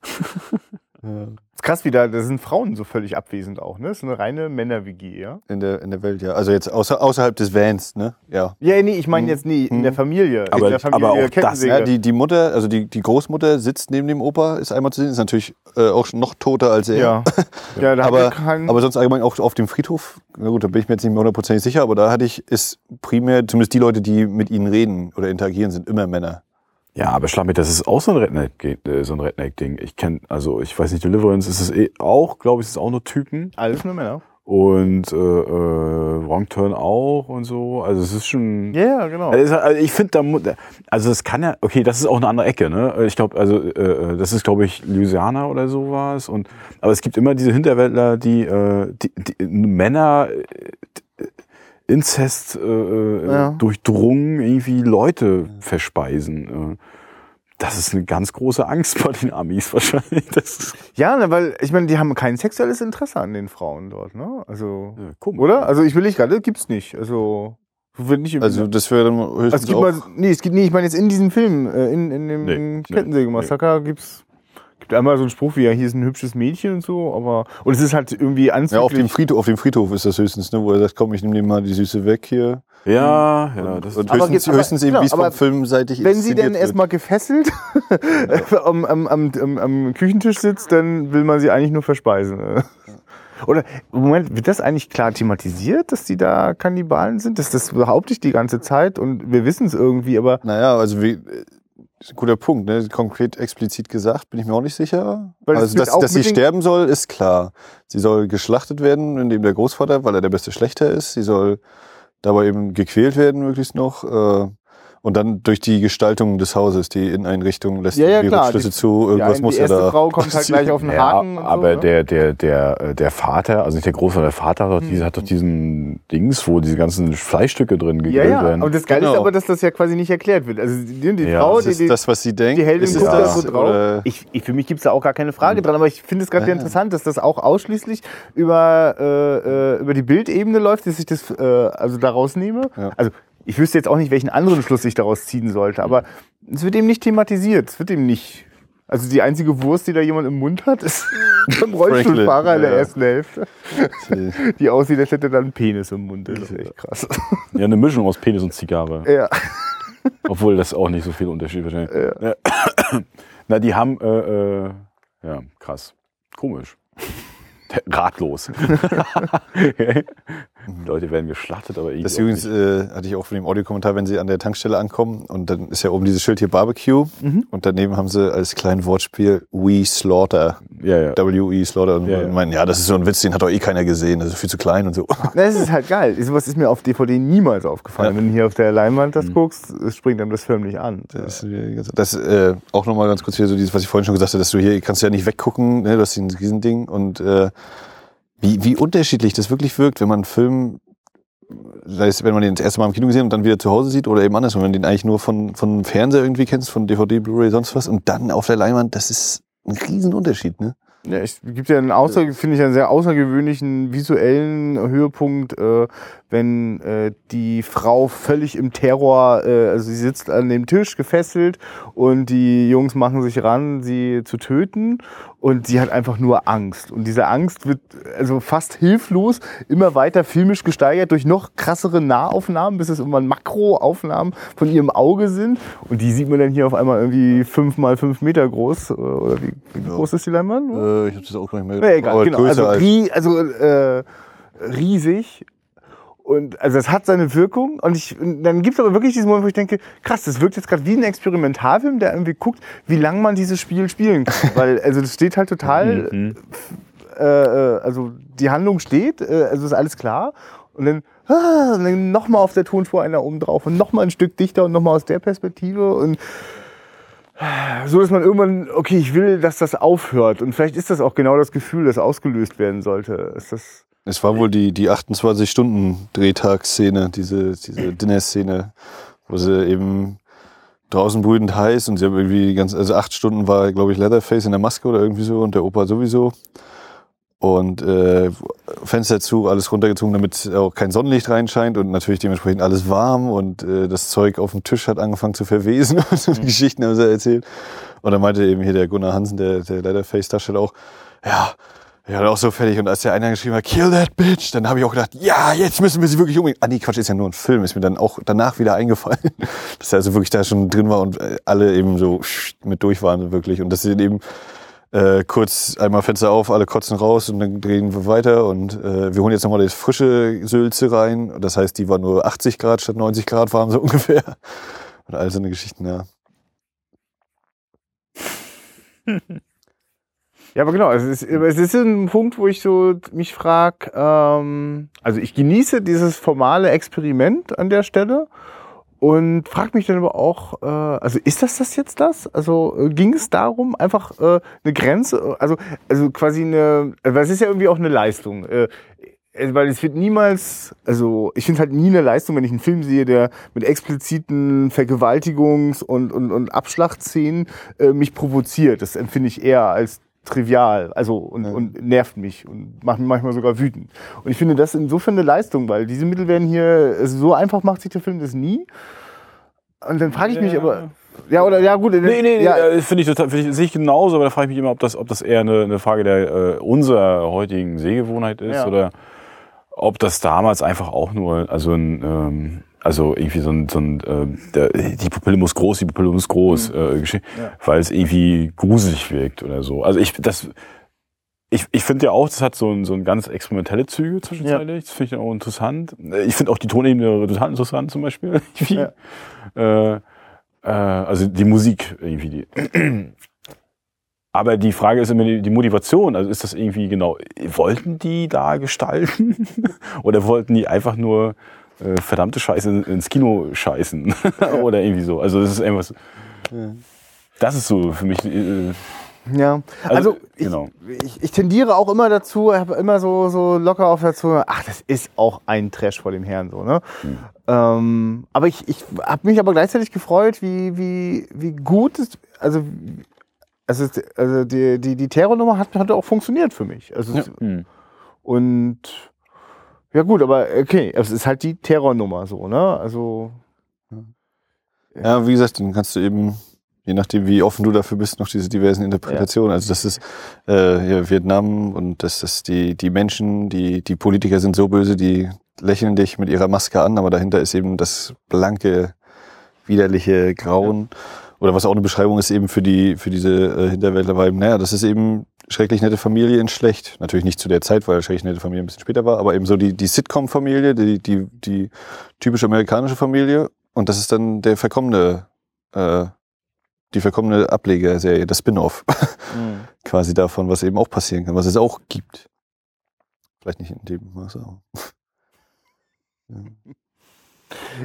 ist krass, wie da, da sind Frauen so völlig abwesend auch, ne? Das ist eine reine Männer-WG, ja? In der, in der Welt, ja. Also jetzt außer, außerhalb des Vans, ne? Ja. Ja, nee, ich meine jetzt nie in der Familie. Aber- in der Familie aber auch das. Ja, die, die Mutter, also die, die Großmutter sitzt neben dem Opa, ist einmal zu sehen, ist natürlich äh, auch noch toter als er. ja. ja, da aber, hat er keinen, aber sonst allgemein auch auf dem Friedhof, na gut, da bin ich mir jetzt nicht mehr hundertprozentig sicher, aber da hatte ich, ist primär, zumindest die Leute, die mit ihnen reden oder interagieren, sind immer Männer. Ja, aber Schlammi, das ist auch so ein Redneck, äh, so ein Redneck-Ding. Ich kenne, also ich weiß nicht, Deliverance ist es eh auch, glaube ich, ist es auch nur Typen. alles nur Männer. Und äh, äh, Wrong Turn auch und so. Also es ist schon. Ja, ja, genau. Also, es also ich finde, da also das kann ja, okay, das ist auch eine andere Ecke, ne? Ich glaube, also äh, das ist, glaube ich, Louisiana oder sowas. Und aber es gibt immer diese Hinterwäldler, die, äh, die, die Männer äh, Inzest äh, äh, Ja. durchdrungen irgendwie Leute verspeisen. Äh, das ist eine ganz große Angst bei den Amis wahrscheinlich. Ja, ne, weil ich meine, die haben kein sexuelles Interesse an den Frauen dort, ne? Also, äh, komisch. oder? Also ich will nicht gerade, gibt's nicht. Also wird nicht im Also das wäre dann höchstens Also es gibt auch, mal, nee, es gibt, nee, ich meine jetzt in diesem Film, äh, in, in dem Nee, nee, Kettensägemassaker gibt's, gibt einmal so einen Spruch wie, ja, hier ist ein hübsches Mädchen und so, aber, und es ist halt irgendwie Ja, anzüglich. auf dem, Friedhof, auf dem Friedhof ist das höchstens, ne, wo er sagt, komm, ich nehme dir mal die Süße weg hier. Ja, ja, das und höchstens, aber- höchstens eben, genau, wie es vom Film seitig wenn sie denn erstmal gefesselt am, am, am, am, am Küchentisch sitzt, dann will man sie eigentlich nur verspeisen. ne? Oder, Moment, wird das eigentlich klar thematisiert, dass die da Kannibalen sind? Das, das behaupte ich die ganze Zeit und wir wissen es irgendwie, aber Naja, also wie, ein guter Punkt, ne? Konkret explizit gesagt, bin ich mir auch nicht sicher. Weil also, dass, dass sie sterben soll, ist klar. Sie soll geschlachtet werden, indem der Großvater, weil er der beste Schlechter ist, sie soll dabei eben gequält werden, möglichst noch. Äh, und dann durch die Gestaltung des Hauses, die Inneneinrichtung lässt Ja, ja, die klar. Rückschlüsse Die- zu, ja, irgendwas die muss ja erste da. Frau kommt halt gleich auf den Ja, Haken. und aber so, ne? der, der, der, äh, der Vater, also nicht der Großvater, der Vater hat doch, Hm. diese, hat doch diesen Dings, wo diese ganzen Fleischstücke drin Ja, gegrillt ja, werden. aber das Geile ist Genau. aber, dass das ja quasi nicht erklärt wird. Also die, die Ja, Frau, Das die, ist die, das, was sie denkt. die Heldin ist guckt es da das, so drauf. Ich, ich, für mich gibt's da auch gar keine Frage dran, aber ich finde es gerade Ja, ja. interessant, dass das auch ausschließlich über, äh, äh, über die Bildebene läuft, dass ich das äh, also daraus nehme. Ja. Also ich wüsste jetzt auch nicht, welchen anderen Schluss ich daraus ziehen sollte, aber es wird eben nicht thematisiert. Es wird eben nicht. Also die einzige Wurst, die da jemand im Mund hat, ist beim Rollstuhlfahrer in der ja. ersten Hälfte, die aussieht, als hätte er dann einen Penis im Mund. Das ist echt krass. ja, eine Mischung aus Penis und Zigarre. ja. Obwohl das auch nicht so viel Unterschied wahrscheinlich. Ja. Na, die haben, äh, äh, ja, krass. Komisch. Ratlos. Leute werden geschlachtet, aber ich. Das übrigens äh, hatte ich auch von dem Audiokommentar, wenn sie an der Tankstelle ankommen und dann ist ja oben dieses Schild hier Barbecue Mhm. und daneben haben sie als kleinen Wortspiel We Slaughter, ja, ja. W-E Slaughter und Ja, ja. meinen, ja, das ist so ein Witz, den hat doch eh keiner gesehen, das ist viel zu klein und so. Das ist halt geil. Sowas ist mir auf DVD niemals aufgefallen. Ja. Wenn du hier auf der Leinwand Mhm. das guckst, es springt einem das förmlich an. Das, das äh, auch nochmal ganz kurz hier so dieses, was ich vorhin schon gesagt habe, dass du hier kannst du ja nicht weggucken, ne, du hast ein Riesending und äh, wie, wie unterschiedlich das wirklich wirkt, wenn man einen Film, sei es, wenn man den das erste Mal im Kino gesehen und dann wieder zu Hause sieht oder eben anders, wenn man den eigentlich nur von, von Fernseher irgendwie kennst, von DVD, Blu-ray, sonst was und dann auf der Leinwand, das ist ein Riesenunterschied, ne? Ja, es gibt ja einen außer, finde ich, einen sehr außergewöhnlichen visuellen Höhepunkt, äh, wenn äh, die Frau völlig im Terror, äh, also sie sitzt an dem Tisch gefesselt und die Jungs machen sich ran, sie zu töten und sie hat einfach nur Angst. Und diese Angst wird also fast hilflos immer weiter filmisch gesteigert durch noch krassere Nahaufnahmen, bis es irgendwann Makroaufnahmen von ihrem Auge sind. Und die sieht man dann hier auf einmal irgendwie fünf mal fünf Meter groß. Oder wie, wie Ja. groß ist die Leinwand? Äh, ich habe das auch gar nicht mehr. Ja, egal, genau. Also, als- also äh, riesig. Und also es hat seine Wirkung. Und ich, und dann gibt es aber wirklich diesen Moment, wo ich denke, krass, das wirkt jetzt gerade wie ein Experimentalfilm, der irgendwie guckt, wie lang man dieses Spiel spielen kann. Weil, also das steht halt total, Mhm. äh, äh, also die Handlung steht, äh, also ist alles klar. Und dann, ah, und dann nochmal auf der Tonspur einer oben drauf und nochmal ein Stück dichter und nochmal aus der Perspektive. Und so dass man irgendwann, okay, ich will, dass das aufhört. Und vielleicht ist das auch genau das Gefühl, das ausgelöst werden sollte. Ist das, Es war wohl die, die 28-Stunden-Drehtagszene, diese, diese Dinner-Szene, wo sie eben draußen brütend heiß und sie haben irgendwie die ganze, also acht Stunden war, glaube ich, Leatherface in der Maske oder irgendwie so und der Opa sowieso. Und äh, Fenster zu, alles runtergezogen, damit auch kein Sonnenlicht reinscheint und natürlich dementsprechend alles warm und äh, das Zeug auf dem Tisch hat angefangen zu verwesen und so die Geschichten haben sie erzählt. Und dann meinte eben hier der Gunnar Hansen, der, der Leatherface-Darsteller auch, ja, ja, auch so fertig. Und als der eine geschrieben hat, kill that bitch, dann habe ich auch gedacht, ja, jetzt müssen wir sie wirklich umbringen. Ah, nee, Quatsch, ist ja nur ein Film. Ist mir dann auch danach wieder eingefallen, dass er also wirklich da schon drin war und äh, alle eben so mit durch waren wirklich. Und dass sie dann eben äh, kurz einmal Fenster auf, alle kotzen raus und dann drehen wir weiter. Und äh, wir holen jetzt nochmal das frische Sülze rein. Das heißt, die war nur 80 Grad statt 90 Grad warm, so ungefähr. Und all so eine Geschichten, ja. ja, aber genau, es ist, es ist ein Punkt, wo ich so mich frage, ähm, also ich genieße dieses formale Experiment an der Stelle und frage mich dann aber auch, äh, also ist das das jetzt das? Also äh, ging es darum, einfach äh, eine Grenze, also, also quasi eine, weil es ist ja irgendwie auch eine Leistung. Äh, äh, weil es wird niemals, also ich finde halt nie eine Leistung, wenn ich einen Film sehe, der mit expliziten Vergewaltigungs- und, und, und Abschlachtszenen äh, mich provoziert. Das empfinde ich eher als trivial, also und, und nervt mich und macht mich manchmal sogar wütend. Und ich finde das insofern eine Leistung, weil diese Mittel werden hier, also so einfach macht sich der Film das nie. Und dann frage ich mich Ja. aber, Ja, oder ja gut. Nee, nee, nee ja, äh, finde ich total, finde ich, sehe ich genauso, aber da frage ich mich immer, ob das, ob das eher eine, eine Frage der äh, unserer heutigen Sehgewohnheit ist Ja. oder ob das damals einfach auch nur, also ein, ähm, also irgendwie so ein, so ein äh, der, die Pupille muss groß, die Pupille muss groß, äh, Mhm. Ja. weil es irgendwie gruselig wirkt oder so. Also ich, das, ich, ich finde ja auch, das hat so ein, so ein ganz experimentelle Züge zwischenzeitlich. Das finde ich auch interessant. Äh, Ich finde auch die Tonebene total interessant zum Beispiel. Ja. Äh, äh, also die Musik irgendwie. Die. Aber die Frage ist immer die, die Motivation. Also ist das irgendwie genau, wollten die da gestalten? Oder wollten die einfach nur äh, verdammte Scheiße ins Kino scheißen? Oder irgendwie so. Also das ist irgendwas. Das ist so für mich. Äh, ja. Also, ich, genau. ich, ich tendiere auch immer dazu, habe immer so, so locker auf der Zunge, ach, das ist auch ein Trash vor dem Herrn, so, ne? Ähm, aber ich, ich habe mich aber gleichzeitig gefreut, wie, wie, wie gut es, also, also, also die, die, die Terrornummer hat, hat auch funktioniert für mich. Also, es- Hm. und ja gut, aber okay, es ist halt die Terrornummer so, ne? Also Ja, wie gesagt, dann kannst du eben, je nachdem, wie offen du dafür bist, noch diese diversen Interpretationen. Also das ist äh, ja, Vietnam und das ist die, die Menschen, die, die Politiker sind so böse, die lächeln dich mit ihrer Maske an, aber dahinter ist eben das blanke, widerliche Grauen. Oder was auch eine Beschreibung ist eben für die, für diese äh, Hinterwäldler eben, naja, das ist eben schrecklich nette Familie in schlecht. Natürlich nicht zu der Zeit, weil schrecklich nette Familie ein bisschen später war, aber eben so die, die Sitcom-Familie, die, die, die typisch amerikanische Familie. Und das ist dann der verkommene, äh, die verkommene Ablegerserie, das Spin-off quasi davon, was eben auch passieren kann, was es auch gibt. Vielleicht nicht in dem Maße. aber- Ja.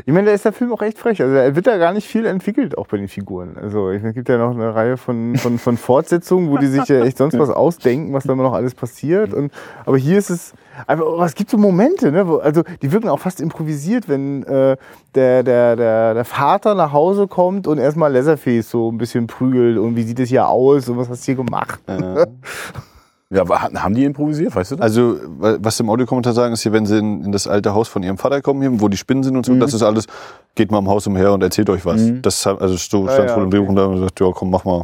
Ich meine, da ist der Film auch echt frech. Also er wird da gar nicht viel entwickelt, auch bei den Figuren. Also ich meine, es gibt ja noch eine Reihe von, von, von Fortsetzungen, wo die sich ja echt sonst was ausdenken, was da immer noch alles passiert. Und, aber hier ist es einfach, aber es gibt so Momente, ne, wo, also die wirken auch fast improvisiert, wenn äh, der, der, der, der Vater nach Hause kommt und erstmal Leatherface so ein bisschen prügelt und wie sieht es hier aus und was hast du hier gemacht? Äh, Ja, haben die improvisiert, weißt du das? Also, wa- was im Audiokommentar sagen, ist hier, wenn sie in, in das alte Haus von ihrem Vater kommen, hier, wo die Spinnen sind und so, das ist alles, geht mal im Haus umher und erzählt euch was. Mhm. Das also so Ah, stand ja, wohl im okay. Drehbuch und da haben wir gesagt, ja komm, mach mal.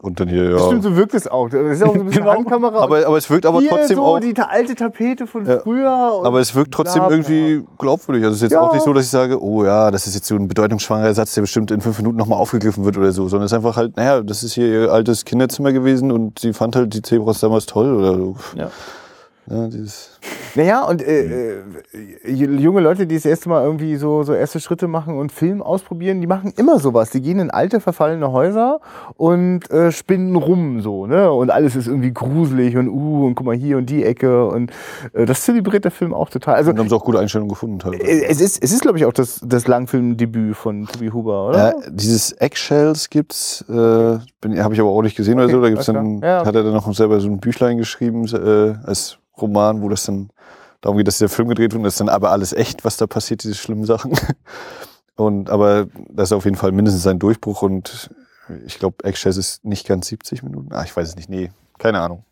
Und dann hier, ja. Stimmt, so wirkt es auch. Das ist auch so ein bisschen Genau. Handkamera. aber, aber es wirkt aber hier trotzdem so auch. die alte Tapete von Ja. früher. und Aber es wirkt trotzdem bla, bla. irgendwie glaubwürdig. Also es ist jetzt Ja. auch nicht so, dass ich sage, oh ja, das ist jetzt so ein bedeutungsschwangerer Satz, der bestimmt in fünf Minuten nochmal aufgegriffen wird oder so, sondern es ist einfach halt, naja, das ist hier ihr altes Kinderzimmer gewesen und sie fand halt die Zebras damals toll oder so. Ja. Ja, dieses, Naja, und äh, äh, junge Leute, die das erste Mal irgendwie so, so erste Schritte machen und Film ausprobieren, die machen immer sowas. Die gehen in alte, verfallene Häuser und äh, spinnen rum so, ne? Und alles ist irgendwie gruselig und uh, und guck mal hier und die Ecke. Und äh, das zelebriert der Film auch total. Also und haben sie auch gute Einstellungen gefunden teilweise. äh, es ist, es ist glaube ich, auch das, das Langfilmdebüt von Tobi Huber, oder? Ja, dieses Eggshells gibt's, äh, habe ich aber auch nicht gesehen oder Okay, so. Da gibt's dann. Ja. hat er dann noch selber so ein Büchlein geschrieben äh, als Roman, wo das dann darum geht, dass der Film gedreht wird das ist dann aber alles echt, was da passiert, diese schlimmen Sachen. Und aber das ist auf jeden Fall mindestens ein Durchbruch und ich glaube, Eggshells ist nicht ganz 70 Minuten. Ah, ich weiß es nicht. Nee, keine Ahnung.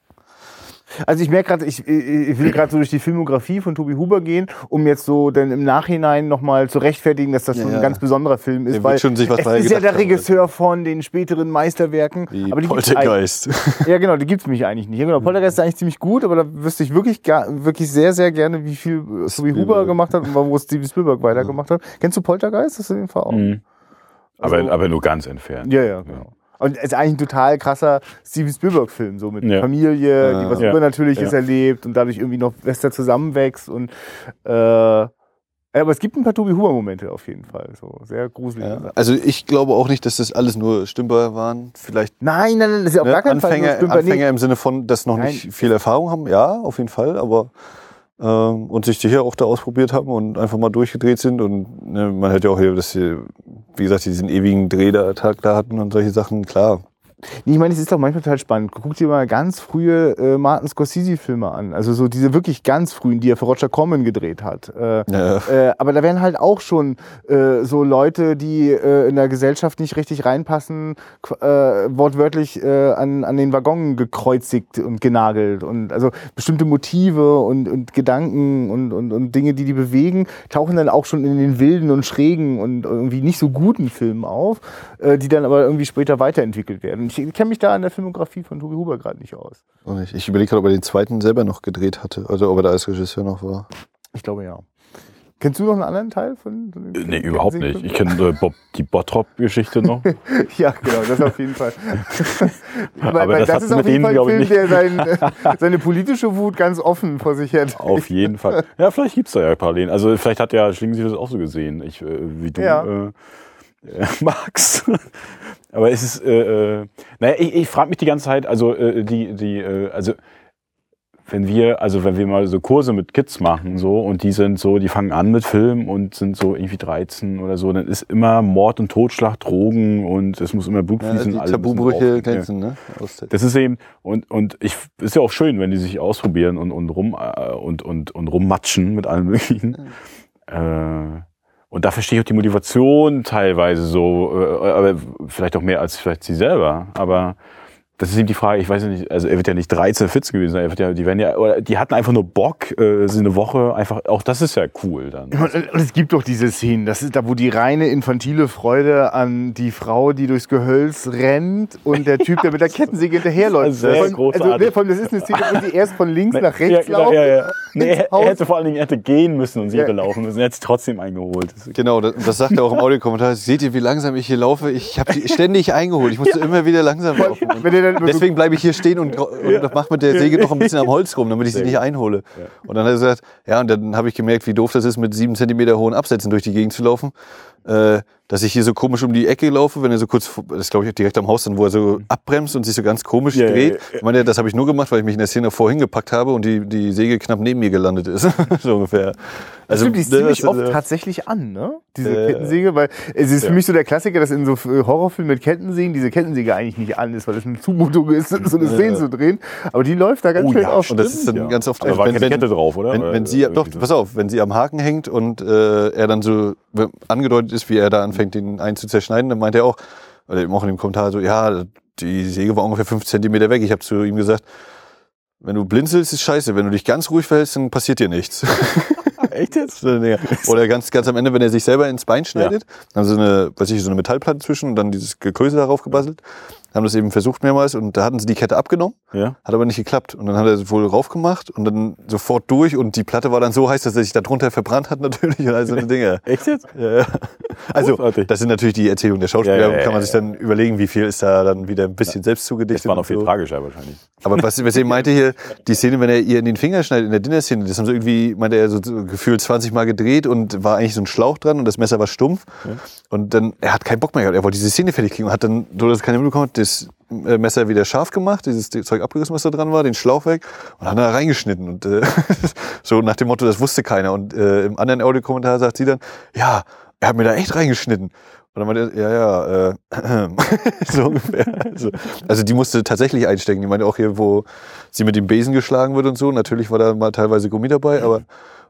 Also ich merke gerade, ich, ich will gerade so durch die Filmografie von Tobi Huber gehen, um jetzt so dann im Nachhinein nochmal zu rechtfertigen, dass das Ja, schon ja. ein ganz besonderer Film ist. Der weil schon sich was es ist ja der haben. Regisseur von den späteren Meisterwerken. Wie aber die Poltergeist. Ja genau, die gibt's mich eigentlich nicht. Ja, genau, Poltergeist ist eigentlich ziemlich gut, aber da wüsste ich wirklich, gar, wirklich sehr, sehr gerne, wie viel äh, Tobi Spielberg. Huber gemacht hat und wo Steven Spielberg weitergemacht hat. Kennst du Poltergeist? Das ist auf jeden Fall auch. Mhm. Aber, Also- aber nur ganz entfernt. Ja, ja, genau. Und es ist eigentlich ein total krasser Steven Spielberg-Film, so mit Ja. Familie, die Ja. was Ja. Übernatürliches Ja. erlebt und dadurch irgendwie noch besser zusammenwächst. Und, äh, aber es gibt ein paar Tobi Huber-Momente auf jeden Fall. So sehr. Sachen. Also ich glaube auch nicht, dass das alles nur Stümper waren. Vielleicht Nein, nein, nein, das ist ja auf Ne, gar keinen Fall Anfänger, nur Stümper. Nee. Anfänger im Sinne von, dass noch Nein. nicht viel Erfahrung haben, ja, auf jeden Fall, aber ähm, und sich sicher auch da ausprobiert haben und einfach mal durchgedreht sind. Und ne, man hört ja auch hier, dass sie, wie gesagt, diesen ewigen Drehtag da hatten und solche Sachen, klar, Nee, ich meine, es ist doch manchmal total spannend. Guck dir mal ganz frühe äh, Martin Scorsese-Filme an. Also so diese wirklich ganz frühen, die er für Roger Corman gedreht hat. Äh, Ja. äh, aber da werden halt auch schon äh, so Leute, die äh, in der Gesellschaft nicht richtig reinpassen, äh, wortwörtlich äh, an, an den Waggon gekreuzigt und genagelt. Und also bestimmte Motive und, und Gedanken und, und, und Dinge, die die bewegen, tauchen dann auch schon in den wilden und schrägen und irgendwie nicht so guten Filmen auf, äh, die dann aber irgendwie später weiterentwickelt werden. Ich kenne mich da an der Filmografie von Tobi Huber gerade nicht aus. Ich ich überlege gerade, ob er den zweiten selber noch gedreht hatte. Also ob er da als Regisseur noch war. Ich glaube ja. Kennst du noch einen anderen Teil von? von den- Nee, überhaupt nicht. Ich kenne äh, Bob, die Bottrop-Geschichte noch. Ja, genau, das auf jeden Fall. weil, Aber weil das das, ist mit auf jeden Fall ein Film, der sein, äh, seine politische Wut ganz offen vor sich hat. Auf jeden Fall. Ja, vielleicht gibt's da ja Parallelen. Also vielleicht hat ja Schlingensief das auch so gesehen, ich, äh, wie du Ja. äh, äh, magst. Aber es ist, äh, äh, naja, ich, ich frage mich die ganze Zeit, also äh, die, die, äh, also wenn wir, also wenn wir mal so Kurse mit Kids machen, so, und die sind so, die fangen an mit Film und sind so irgendwie 13 oder so, dann ist immer Mord und Totschlag, Drogen und es muss immer Blut Ja, fließen. die alle müssen Tabubrüche. Ja. glänzen, ne? Das ist eben, und, und ich, ist ja auch schön, wenn die sich ausprobieren und, und rum, äh, und, und, und rummatschen mit allem möglichen. Äh, und da verstehe ich auch die Motivation teilweise so, äh, aber vielleicht auch mehr als vielleicht sie selber. Aber das ist eben die Frage, ich weiß ja nicht, also er wird ja nicht 13, 14 gewesen sein, er wird ja, die werden ja, oder die hatten einfach nur Bock, äh, sind eine Woche einfach, auch das ist ja cool dann. Und, es gibt doch diese Szenen, das ist da, wo die reine infantile Freude an die Frau, die durchs Gehölz rennt und der Typ, der mit der Kettensäge hinterherläuft. Das ist sehr allem- also, großartig. nee, vor allem, das ist eine Szene, wo sie erst von links nach ja, rechts genau, laufen. ja, ja. Nee, er, er hätte vor allen Dingen er hätte gehen müssen und sie Ja. hätte laufen müssen. Er hätte sich trotzdem eingeholt. Das Genau, das, das sagt er auch im Audiokommentar. Seht ihr, wie langsam ich hier laufe? Ich habe sie ständig eingeholt. Ich musste immer wieder langsam laufen. Deswegen bleibe ich hier stehen und, und mach mit der Säge noch ein bisschen am Holz rum, damit ich sie nicht einhole. Und dann hat er gesagt, ja, und dann habe ich gemerkt, wie doof das ist, mit sieben Zentimeter hohen Absätzen durch die Gegend zu laufen. Äh, dass ich hier so komisch um die Ecke laufe, wenn er so kurz, vor- das ist glaube ich direkt am Haus, dann, wo er so abbremst und sich so ganz komisch ja, dreht. ja, ja. Ich meine, das habe ich nur gemacht, weil ich mich in der Szene vorhin gepackt habe und die, die Säge knapp neben mir gelandet ist. so ungefähr. Das stimmt, die ist ne, ziemlich das- oft äh, tatsächlich an, ne? Diese Äh, Kettensäge, weil es ist für ja. mich so der Klassiker, dass in so äh, Horrorfilmen mit Kettensägen diese Kettensäge eigentlich nicht an ist, weil es eine Zumutung ist, so eine Szene zu drehen. Aber die läuft da ganz Oh schön ja, auf. Und das ist dann Ja. ganz oft, Aber war wenn, keine Kette drauf, oder? wenn, wenn sie, oder doch, pass auf, wenn sie am Haken hängt und äh, er dann so angedeutet ist, wie er da anfängt, den einen zu zerschneiden, dann meint er auch, oder eben auch in dem Kommentar so, ja, die Säge war ungefähr fünf Zentimeter weg. Ich habe zu ihm gesagt, wenn du blinzelst, ist scheiße. Wenn du dich ganz ruhig verhältst, dann passiert dir nichts. Echt jetzt? Nee. Oder ganz, ganz am Ende, wenn er sich selber ins Bein schneidet, dann so eine, weiß ich, so eine Metallplatte zwischen und dann dieses Geköse darauf gebastelt. Haben das eben versucht mehrmals und da hatten sie die Kette abgenommen. Ja. Hat aber nicht geklappt. Und dann hat er es wohl raufgemacht und dann sofort durch und die Platte war dann so heiß, dass er sich da drunter verbrannt hat natürlich und all so eine Dinge. Echt jetzt? Ja, ja. Also, Großartig. das sind natürlich die Erzählungen der Schauspieler. Ja, kann man sich dann überlegen, wie viel ist da dann wieder ein bisschen selbst Das zugedichtet. war noch viel so. tragischer wahrscheinlich. Aber was, was er meinte hier, die Szene, wenn er ihr in den Finger schneidet, in der Dinner-Szene, das haben sie irgendwie, meinte er, so, so gefühlt 20 Mal gedreht und war eigentlich so ein Schlauch dran und das Messer war stumpf. Und dann, er hat keinen Bock mehr gehabt. Er wollte diese Szene fertig kriegen und hat dann, so dass keiner mitbekommen hat, das äh, Messer wieder scharf gemacht, dieses Zeug abgerissen, was da dran war, den Schlauch weg und hat da reingeschnitten. Und äh, so nach dem Motto, das wusste keiner. Und äh, im anderen Audiokommentar sagt sie dann, ja, er hat mir da echt reingeschnitten. Und dann meinte er, ja, ja, äh, so ungefähr. Also, also die musste tatsächlich einstecken. Die meinte auch hier, wo sie mit dem Besen geschlagen wird und so. Natürlich war da mal teilweise Gummi dabei, aber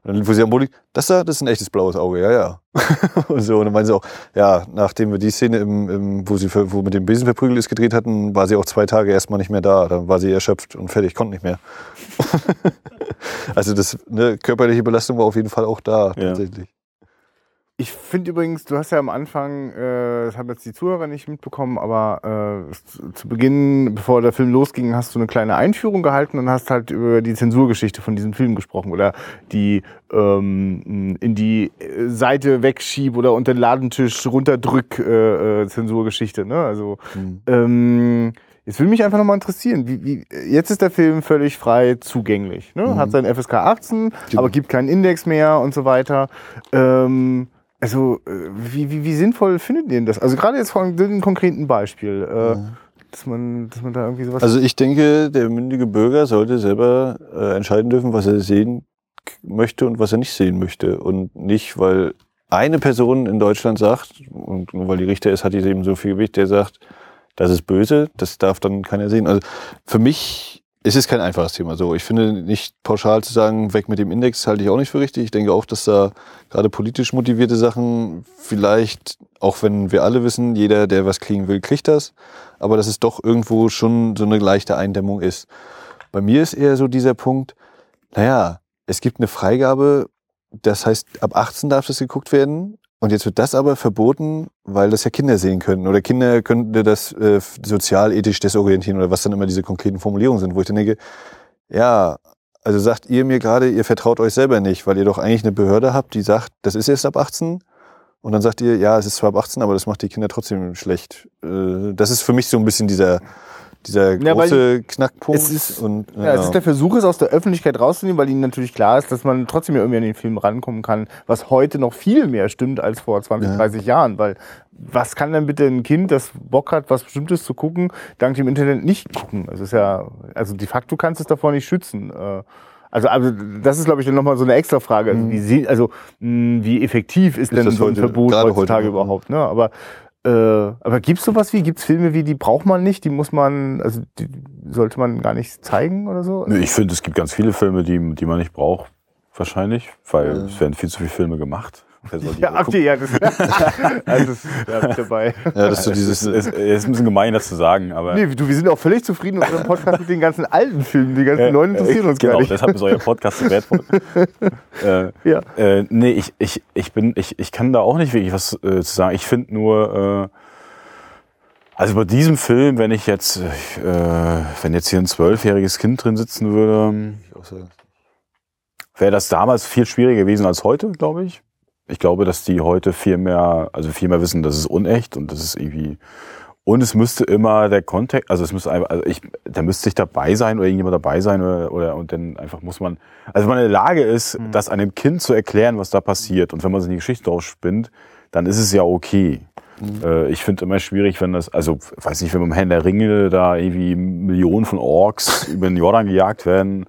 und dann, wo sie am Boden liegt, das da, das ist ein echtes blaues Auge, ja, ja. und so. Und dann meinte sie auch, ja, nachdem wir die Szene, im, im, wo sie wo mit dem Besen verprügelt ist, gedreht hatten, war sie auch zwei Tage erstmal nicht mehr da. Dann war sie erschöpft und fertig, konnte nicht mehr. also das, ne, körperliche Belastung war auf jeden Fall auch da, Ja. Ich finde übrigens, du hast ja am Anfang, äh, das haben jetzt die Zuhörer nicht mitbekommen, aber äh, zu, Beginn, bevor der Film losging, hast du eine kleine Einführung gehalten und hast halt über die Zensurgeschichte von diesem Film gesprochen oder die ähm, in die äh, Seite wegschieb oder unter den Ladentisch runterdrück äh, äh, Zensurgeschichte. Ne? Also Mhm. ähm, Jetzt würde mich einfach nochmal interessieren, wie, wie, jetzt ist der Film völlig frei zugänglich. Ne? Mhm. Hat sein FSK 18, Genau. aber gibt keinen Index mehr und so weiter. Ähm, also, äh, wie, wie, wie sinnvoll findet ihr denn das? Also gerade jetzt von einem konkreten Beispiel, äh, dass, man, dass man da irgendwie sowas... Also ich denke, der mündige Bürger sollte selber äh, entscheiden dürfen, was er sehen möchte und was er nicht sehen möchte. Und nicht, weil eine Person in Deutschland sagt, und nur weil die Richter ist, hat die eben so viel Gewicht, der sagt, das ist böse, das darf dann keiner sehen. Also für mich ist es kein einfaches Thema. So, ich finde nicht pauschal zu sagen, weg mit dem Index, halte ich auch nicht für richtig. Ich denke auch, dass da gerade politisch motivierte Sachen vielleicht, auch wenn wir alle wissen, jeder, der was kriegen will, kriegt das, aber dass es doch irgendwo schon so eine leichte Eindämmung ist. Bei mir ist eher so dieser Punkt, naja, es gibt eine Freigabe, das heißt, ab 18 darf das geguckt werden. Und jetzt wird das aber verboten, weil das ja Kinder sehen können. Oder Kinder könnte das äh, sozialethisch desorientieren oder was dann immer diese konkreten Formulierungen sind, wo ich dann denke, ja, also sagt ihr mir gerade, ihr vertraut euch selber nicht, weil ihr doch eigentlich eine Behörde habt, die sagt, das ist erst ab 18. Und dann sagt ihr, ja, es ist zwar ab 18, aber das macht die Kinder trotzdem schlecht. Äh, das ist für mich so ein bisschen dieser, dieser Ja, große Knackpunkt. es ist- und, Ja, es ist der Versuch, es aus der Öffentlichkeit rauszunehmen, weil ihnen natürlich klar ist, dass man trotzdem ja irgendwie an den Film rankommen kann, was heute noch viel mehr stimmt als vor 20, Ja. 30 Jahren. Weil was kann denn bitte ein Kind, das Bock hat, was Bestimmtes zu gucken, dank dem Internet nicht gucken? Es ist ja, also de facto kannst du es davor nicht schützen. Äh, Also, also das ist, glaube ich, dann nochmal so eine extra Frage. Also, wie, se- also, mh, wie effektiv ist, denn das so ein heute- Verbot heute heutzutage ne? überhaupt? Ne? Aber äh, aber gibt's sowas wie, gibt's Filme wie, die braucht man nicht, die muss man, also die sollte man gar nicht zeigen oder so? Nö, Ich finde, es gibt ganz viele Filme, die, die man nicht braucht, wahrscheinlich, weil es werden viel zu viele Filme gemacht. Wer soll die Ja, ja, das, also das ja, ich dabei. Ja, das ist so Es dieses, ist, ist ein bisschen gemein, das zu sagen, aber. Nee, du, wir sind auch völlig zufrieden mit unserem Podcast mit den ganzen alten Filmen. Die ganzen Äh, neuen interessieren uns genau, gar nicht. deshalb ist euer Podcast so wertvoll. äh, Ja. äh, nee, ich, ich, ich bin, ich, ich kann da auch nicht wirklich was äh, zu sagen. Ich finde nur, äh, also bei diesem Film, wenn ich jetzt, äh, wenn jetzt hier ein zwölfjähriges Kind drin sitzen würde, wäre das damals viel schwieriger gewesen als heute, glaube ich. Ich glaube, dass die heute viel mehr, also viel mehr wissen, das ist unecht und das ist irgendwie und es müsste immer der Kontext, also es müsste einfach, also ich, da müsste ich dabei sein oder irgendjemand dabei sein oder, oder und dann einfach muss man, also wenn man in der Lage ist, das einem Kind zu erklären, was da passiert und wenn man sich die Geschichte drauf spinnt, dann ist es ja okay. Äh, ich finde immer schwierig, wenn das, also weiß nicht, wenn beim Herrn der Ringe da irgendwie Millionen von Orks über den Jordan gejagt werden,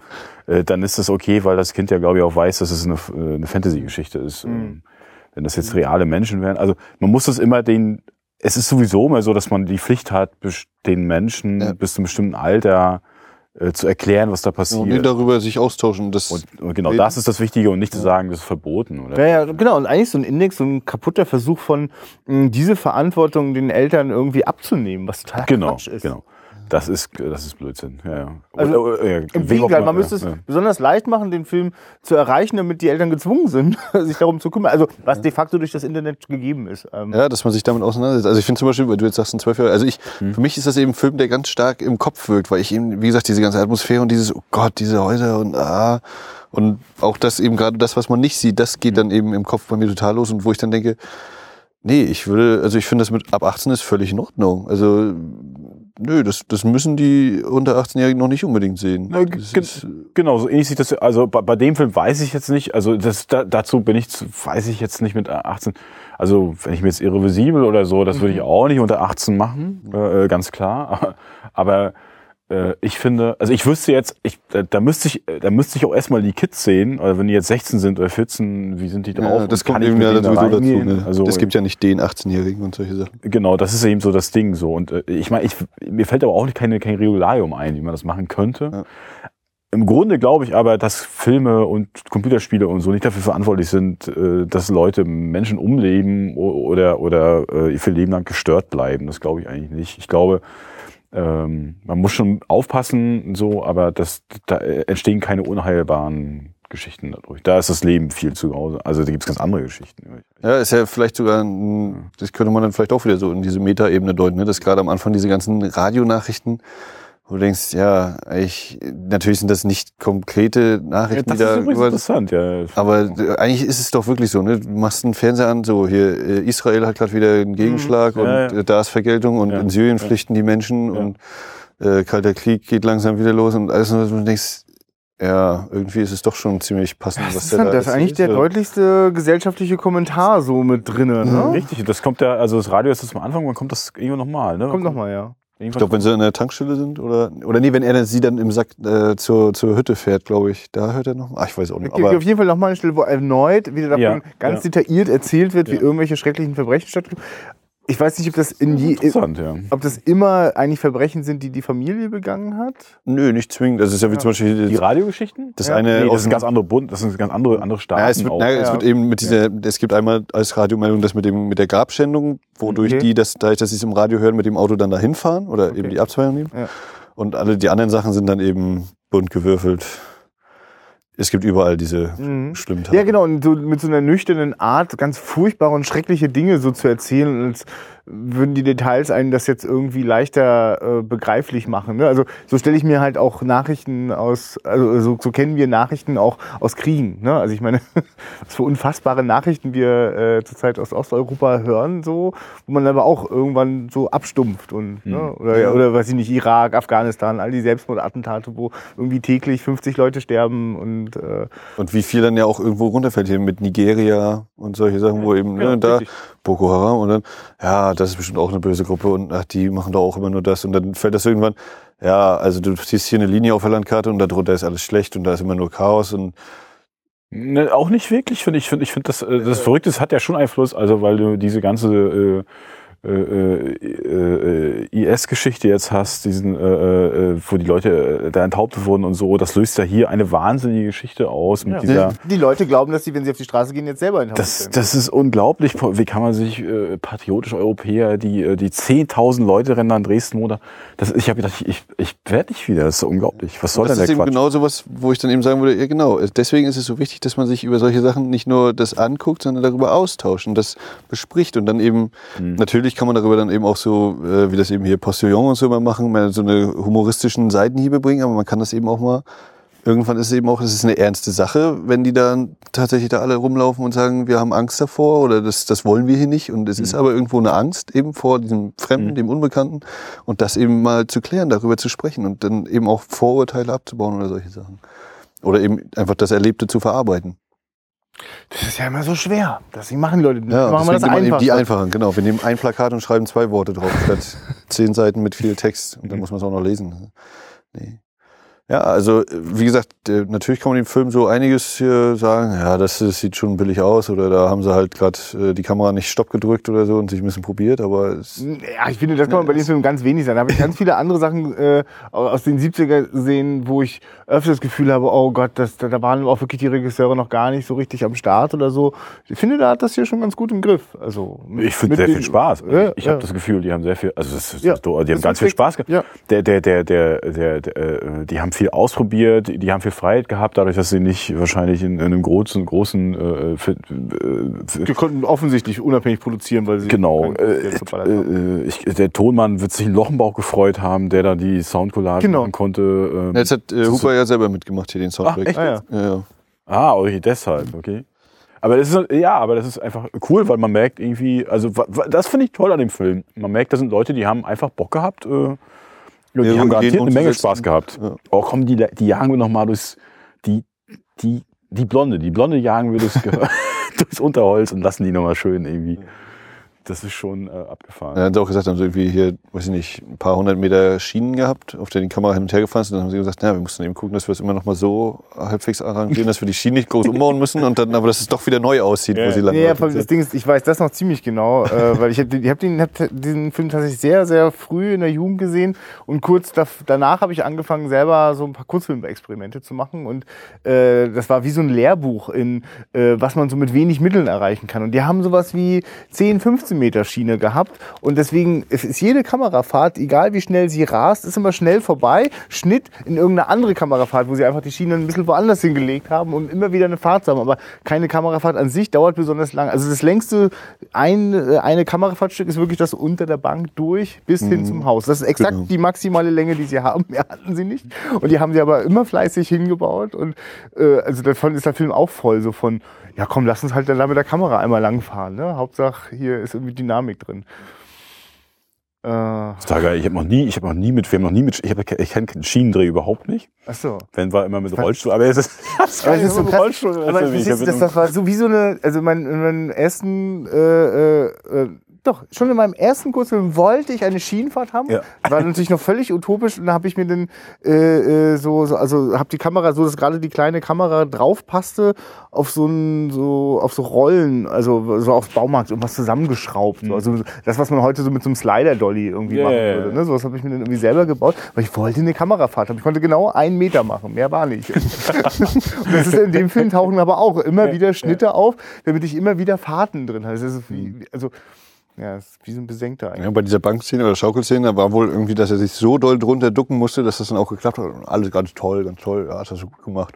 äh, dann ist das okay, weil das Kind ja, glaube ich, auch weiß, dass es eine, äh, eine Fantasy-Geschichte ist. Ähm, Wenn das jetzt reale Menschen wären. Also man muss das immer den, es ist sowieso immer so, dass man die Pflicht hat, den Menschen Ja. bis zu einem bestimmten Alter äh, zu erklären, was da passiert. und darüber sich austauschen. Das, Und, und genau, das ist das Wichtige und nicht zu sagen, das ist verboten. Oder? Ja, ja, genau. Und eigentlich so ein Index, so ein kaputter Versuch von, mh, diese Verantwortung den Eltern irgendwie abzunehmen, was total Genau, Quatsch ist. genau. Das ist, das ist Blödsinn. Ja, ja. Also, Oder- äh, Im Gegenteil, man müsste es besonders leicht machen, den Film zu erreichen, damit die Eltern gezwungen sind, sich darum zu kümmern. Also, was de facto durch das Internet gegeben ist. Ähm, Ja, dass man sich damit auseinandersetzt. Also ich finde zum Beispiel, weil du jetzt sagst, ein Zwölfjähriger, also ich, für mich ist das eben ein Film, der ganz stark im Kopf wirkt, weil ich eben, wie gesagt, diese ganze Atmosphäre und dieses, oh Gott, diese Häuser und ah, und auch das eben gerade das, was man nicht sieht, das geht dann eben im Kopf bei mir total los und wo ich dann denke, nee, ich würde, also ich finde das mit ab 18 ist völlig in Ordnung. Also, nö, das, das müssen die unter 18-Jährigen noch nicht unbedingt sehen. Na, Genau, so ähnlich sieht das. Also bei, bei dem Film weiß ich jetzt nicht. Also das, da, dazu bin ich, weiß ich jetzt nicht mit 18. Also wenn ich mir jetzt irreversibel oder so, das würde ich auch nicht unter 18 machen, äh, äh, ganz klar. Aber äh, ich finde, also ich wüsste jetzt, ich, da, da müsste ich, äh, da müsste ich auch erstmal die Kids sehen. Oder wenn die jetzt 16 sind oder 14, wie sind die drauf? ja, das kann kommt ich eben ja denen da sowieso dazu. Ne? Also es gibt ja nicht den 18-Jährigen und solche Sachen. Genau, das ist eben so das Ding so. Und äh, ich meine, ich, mir fällt aber auch nicht keine, kein Regularium ein, wie man das machen könnte. Ja. Im Grunde glaube ich aber, dass Filme und Computerspiele und so nicht dafür verantwortlich sind, äh, dass Leute Menschen umleben oder, oder äh, ihr Leben lang gestört bleiben. Das glaube ich eigentlich nicht. Ich glaube, ähm, man muss schon aufpassen, so, aber das, da entstehen keine unheilbaren Geschichten dadurch. Da ist das Leben viel zu Hause. Also da gibt es ganz andere Geschichten. Ja, ist ja vielleicht sogar, ein, das könnte man dann vielleicht auch wieder so in diese Metaebene deuten, ne? dass gerade am Anfang diese ganzen Radionachrichten, wo du denkst, ja, ich, natürlich sind das nicht konkrete Nachrichten, das die ist da übrigens über, interessant, ja. aber äh, eigentlich ist es doch wirklich so, ne? Du machst einen Fernseher an, so hier, äh, Israel hat gerade wieder einen Gegenschlag Mhm. und Ja, ja. äh, da ist Vergeltung und Ja. in Syrien flüchten die Menschen Ja. und äh, Kalter Krieg geht langsam wieder los und alles, und du denkst, ja, irgendwie ist es doch schon ziemlich passend, das was ist, der halt- da das ist eigentlich der deutlichste gesellschaftliche Kommentar so mit drinnen. Ne? Richtig, das kommt ja, also das Radio ist das am Anfang, wann kommt das irgendwann nochmal, ne? Kommt nochmal, ja. Ich glaube, wenn sie an der Tankstelle sind oder oder nee, wenn er dann sie dann im Sack äh, zur, zur Hütte fährt, glaube ich, da hört er noch. Ach, ich weiß auch nicht. gibt Aber auf jeden Fall nochmal eine Stelle, wo erneut wieder davon Ja, ganz ja. detailliert erzählt wird, wie Ja. irgendwelche schrecklichen Verbrechen stattfinden. Ich weiß nicht, ob das in je, Interessant, ja. ob das immer eigentlich Verbrechen sind, die die Familie begangen hat. Nö, nicht zwingend. Das ist ja wie zum Beispiel Die Radiogeschichten? das Ja. eine Nee, das aus ist ein ganz andere Bund, das sind ganz andere, andere Staaten. Ja, es wird, auch. naja, es Ja. wird eben mit dieser, es gibt einmal als Radiomeldung das mit dem, mit der Grabschändung, wodurch Okay. die, das, dadurch, dass sie es im Radio hören, mit dem Auto dann dahin fahren oder eben die Abzweigung nehmen. Ja. Und alle die anderen Sachen sind dann eben bunt gewürfelt. Es gibt überall diese Mhm. schlimmen Ja, genau, und so mit so einer nüchternen Art, ganz furchtbare und schreckliche Dinge so zu erzählen, als würden die Details einen das jetzt irgendwie leichter äh, begreiflich machen. Ne? Also so stelle ich mir halt auch Nachrichten aus, also so, so kennen wir Nachrichten auch aus Kriegen. Ne? Also ich meine, was für unfassbare Nachrichten wir äh, zurzeit aus Osteuropa hören, so, wo man aber auch irgendwann so abstumpft und ne? oder, ja. oder weiß ich nicht, Irak, Afghanistan, all die Selbstmordattentate, wo irgendwie täglich 50 Leute sterben und äh, Und wie viel dann ja auch irgendwo runterfällt hier mit Nigeria und solche Sachen, wo eben, genau, ne, da. Boko Haram und dann, ja, das ist bestimmt auch eine böse Gruppe und ach, die machen doch auch immer nur das und dann fällt das irgendwann, ja, also du siehst hier eine Linie auf der Landkarte und darunter ist alles schlecht und da ist immer nur Chaos und Ne, auch nicht wirklich, finde ich. Finde ich, finde das, äh, das Verrückte ist, hat ja schon Einfluss, also weil du diese ganze äh, äh, äh, äh, IS-Geschichte jetzt hast, diesen, äh, äh, wo die Leute äh, da enthauptet wurden und so, das löst ja hier eine wahnsinnige Geschichte aus mit dieser. Die Leute glauben, dass sie, wenn sie auf die Straße gehen, jetzt selber enthauptet Das, werden. das ist unglaublich. Wie kann man sich äh, patriotisch Europäer, die äh, die 10.000 Leute rennen an Dresden oder das ich habe gedacht, ich ich werde nicht wieder. Das ist so unglaublich. Was soll das denn ist der eben Quatsch? genau sowas, wo ich dann eben sagen würde, ja genau, deswegen ist es so wichtig, dass man sich über solche Sachen nicht nur das anguckt, sondern darüber austauscht und das bespricht und dann eben, Mhm. natürlich kann man darüber dann eben auch so, äh, wie das eben hier Postillon und so immer machen, mal so eine humoristischen Seitenhiebe bringen, aber man kann das eben auch mal, irgendwann ist es eben auch, es ist eine ernste Sache, wenn die dann tatsächlich da alle rumlaufen und sagen, wir haben Angst davor oder das, das wollen wir hier nicht und es ist aber irgendwo eine Angst eben vor diesem Fremden, dem Unbekannten und das eben mal zu klären, darüber zu sprechen und dann eben auch Vorurteile abzubauen oder solche Sachen. Oder eben einfach das Erlebte zu verarbeiten. Das ist ja immer so schwer. Deswegen machen die Leute Ja, machen wir das einfach. die einfachen, genau. Wir nehmen ein Plakat und schreiben zwei Worte drauf, statt zehn Seiten mit viel Text. Und dann muss man es auch noch lesen. Nee. Ja, also wie gesagt, äh, natürlich kann man dem Film so einiges hier sagen. Ja, das, das sieht schon billig aus oder da haben sie halt gerade äh, die Kamera nicht Stopp gedrückt oder so und sich ein bisschen probiert, aber es, Ja, ich finde, das kann man bei dem Film ganz wenig sein. Da habe ich ganz viele andere Sachen äh, aus den 70er gesehen, wo ich öfter das Gefühl habe, oh Gott, das, da, da waren auch wirklich die Regisseure noch gar nicht so richtig am Start oder so. Ich finde, da hat das hier schon ganz gut im Griff. Also mit- Ich finde sehr den- viel Spaß. Ja, ich ja. habe das Gefühl, die haben sehr viel, also das ist, Ja, das, die haben das ganz viel. Spaß gehabt. Ja. Der, der, der, der, der, der, äh, die haben viel ausprobiert, die haben viel Freiheit gehabt, dadurch, dass sie nicht wahrscheinlich in, in einem großen, großen, äh, für, äh, Die konnten offensichtlich unabhängig produzieren, weil sie Genau. Äh, haben. äh, ich, der Tonmann wird sich in Lochenbauch gefreut haben, der da die Soundcollage Genau. machen konnte. Ähm, jetzt hat äh, Huber ja selber mitgemacht hier den Soundtrack. Ach, echt? Ah, ja. Ja, ja. Ah, okay, deshalb, okay. Aber das ist, ja, aber das ist einfach cool, weil man merkt irgendwie, also das finde ich toll an dem Film. Man merkt, da sind Leute, die haben einfach Bock gehabt. Äh, ja, die haben garantiert eine Menge. Spaß gehabt. Ja. Oh, komm, die, die jagen wir noch mal durchs, die, die, die Blonde, die Blonde jagen wir durchs, durchs Unterholz und lassen die noch mal schön irgendwie. Das ist schon äh, abgefahren. Er hat auch gesagt, haben sie irgendwie hier, weiß ich nicht, ein paar hundert Meter Schienen gehabt, auf der die Kamera hin und her gefahren ist. Und dann haben sie gesagt, ja, wir mussten eben gucken, dass wir es immer noch mal so halbwegs arrangieren, dass wir die Schienen nicht groß umbauen müssen und dann, aber dass es doch wieder neu aussieht, wo sie lang Nee, ja, das Ding ist, ich weiß das noch ziemlich genau, äh, weil ich habe hab den, hab diesen Film tatsächlich sehr, sehr früh in der Jugend gesehen und kurz da, danach habe ich angefangen, selber so ein paar Kurzfilmexperimente zu machen und äh, das war wie so ein Lehrbuch in, äh, was man so mit wenig Mitteln erreichen kann. Und die haben sowas wie 10, 15 Meter Schiene gehabt und deswegen es ist jede Kamerafahrt, egal wie schnell sie rast, ist immer schnell vorbei, Schnitt in irgendeine andere Kamerafahrt, wo sie einfach die Schiene ein bisschen woanders hingelegt haben und immer wieder eine Fahrt zu haben. Aber keine Kamerafahrt an sich dauert besonders lang. Also das längste ein, äh, eine Kamerafahrtstück ist wirklich das unter der Bank durch bis hin zum Haus. Das ist exakt Genau. die maximale Länge, die sie haben. Mehr hatten sie nicht. Und die haben sie aber immer fleißig hingebaut. Und äh, also davon ist der Film auch voll so von, ja komm, lass uns halt dann da mit der Kamera einmal langfahren. Ne? Hauptsache, hier ist irgendwie Dynamik drin. Äh, total geil. Ich habe noch nie, ich habe noch nie mit, wir haben noch nie mit, ich, hab, ich kenne Schienendreh überhaupt nicht. ach so. Wenn war immer mit Rollstuhl, aber es ist, das Aber ist so krass. Rollstuhl. Aber also, das, das war so wie so eine, also mein, in meinem ersten äh, äh, äh, doch, schon in meinem ersten Kurzfilm wollte ich eine Schienenfahrt haben. Ja. War natürlich noch völlig utopisch und da habe ich mir dann äh, äh, so, so, also habe die Kamera so, dass gerade die kleine Kamera drauf passte auf so ein, so auf so Rollen, also so aufs Baumarkt irgendwas zusammengeschraubt. So. Also das, was man heute so mit so einem Slider-Dolly irgendwie Mhm. Ja, machen würde. Ne? So was habe ich mir dann irgendwie selber gebaut, weil ich wollte eine Kamerafahrt haben. Ich konnte genau einen Meter machen, mehr war nicht. und das ist in dem Film tauchen aber auch immer wieder Schnitte auf, damit ich immer wieder Fahrten drin habe. Das ist wie, also ja, das ist wie so ein Besenkter eigentlich. Ja, bei dieser Bankszene oder Schaukelszene war wohl irgendwie, dass er sich so doll drunter ducken musste, dass das dann auch geklappt hat. Und alles ganz toll, ganz toll. Ja, hast du gut gemacht.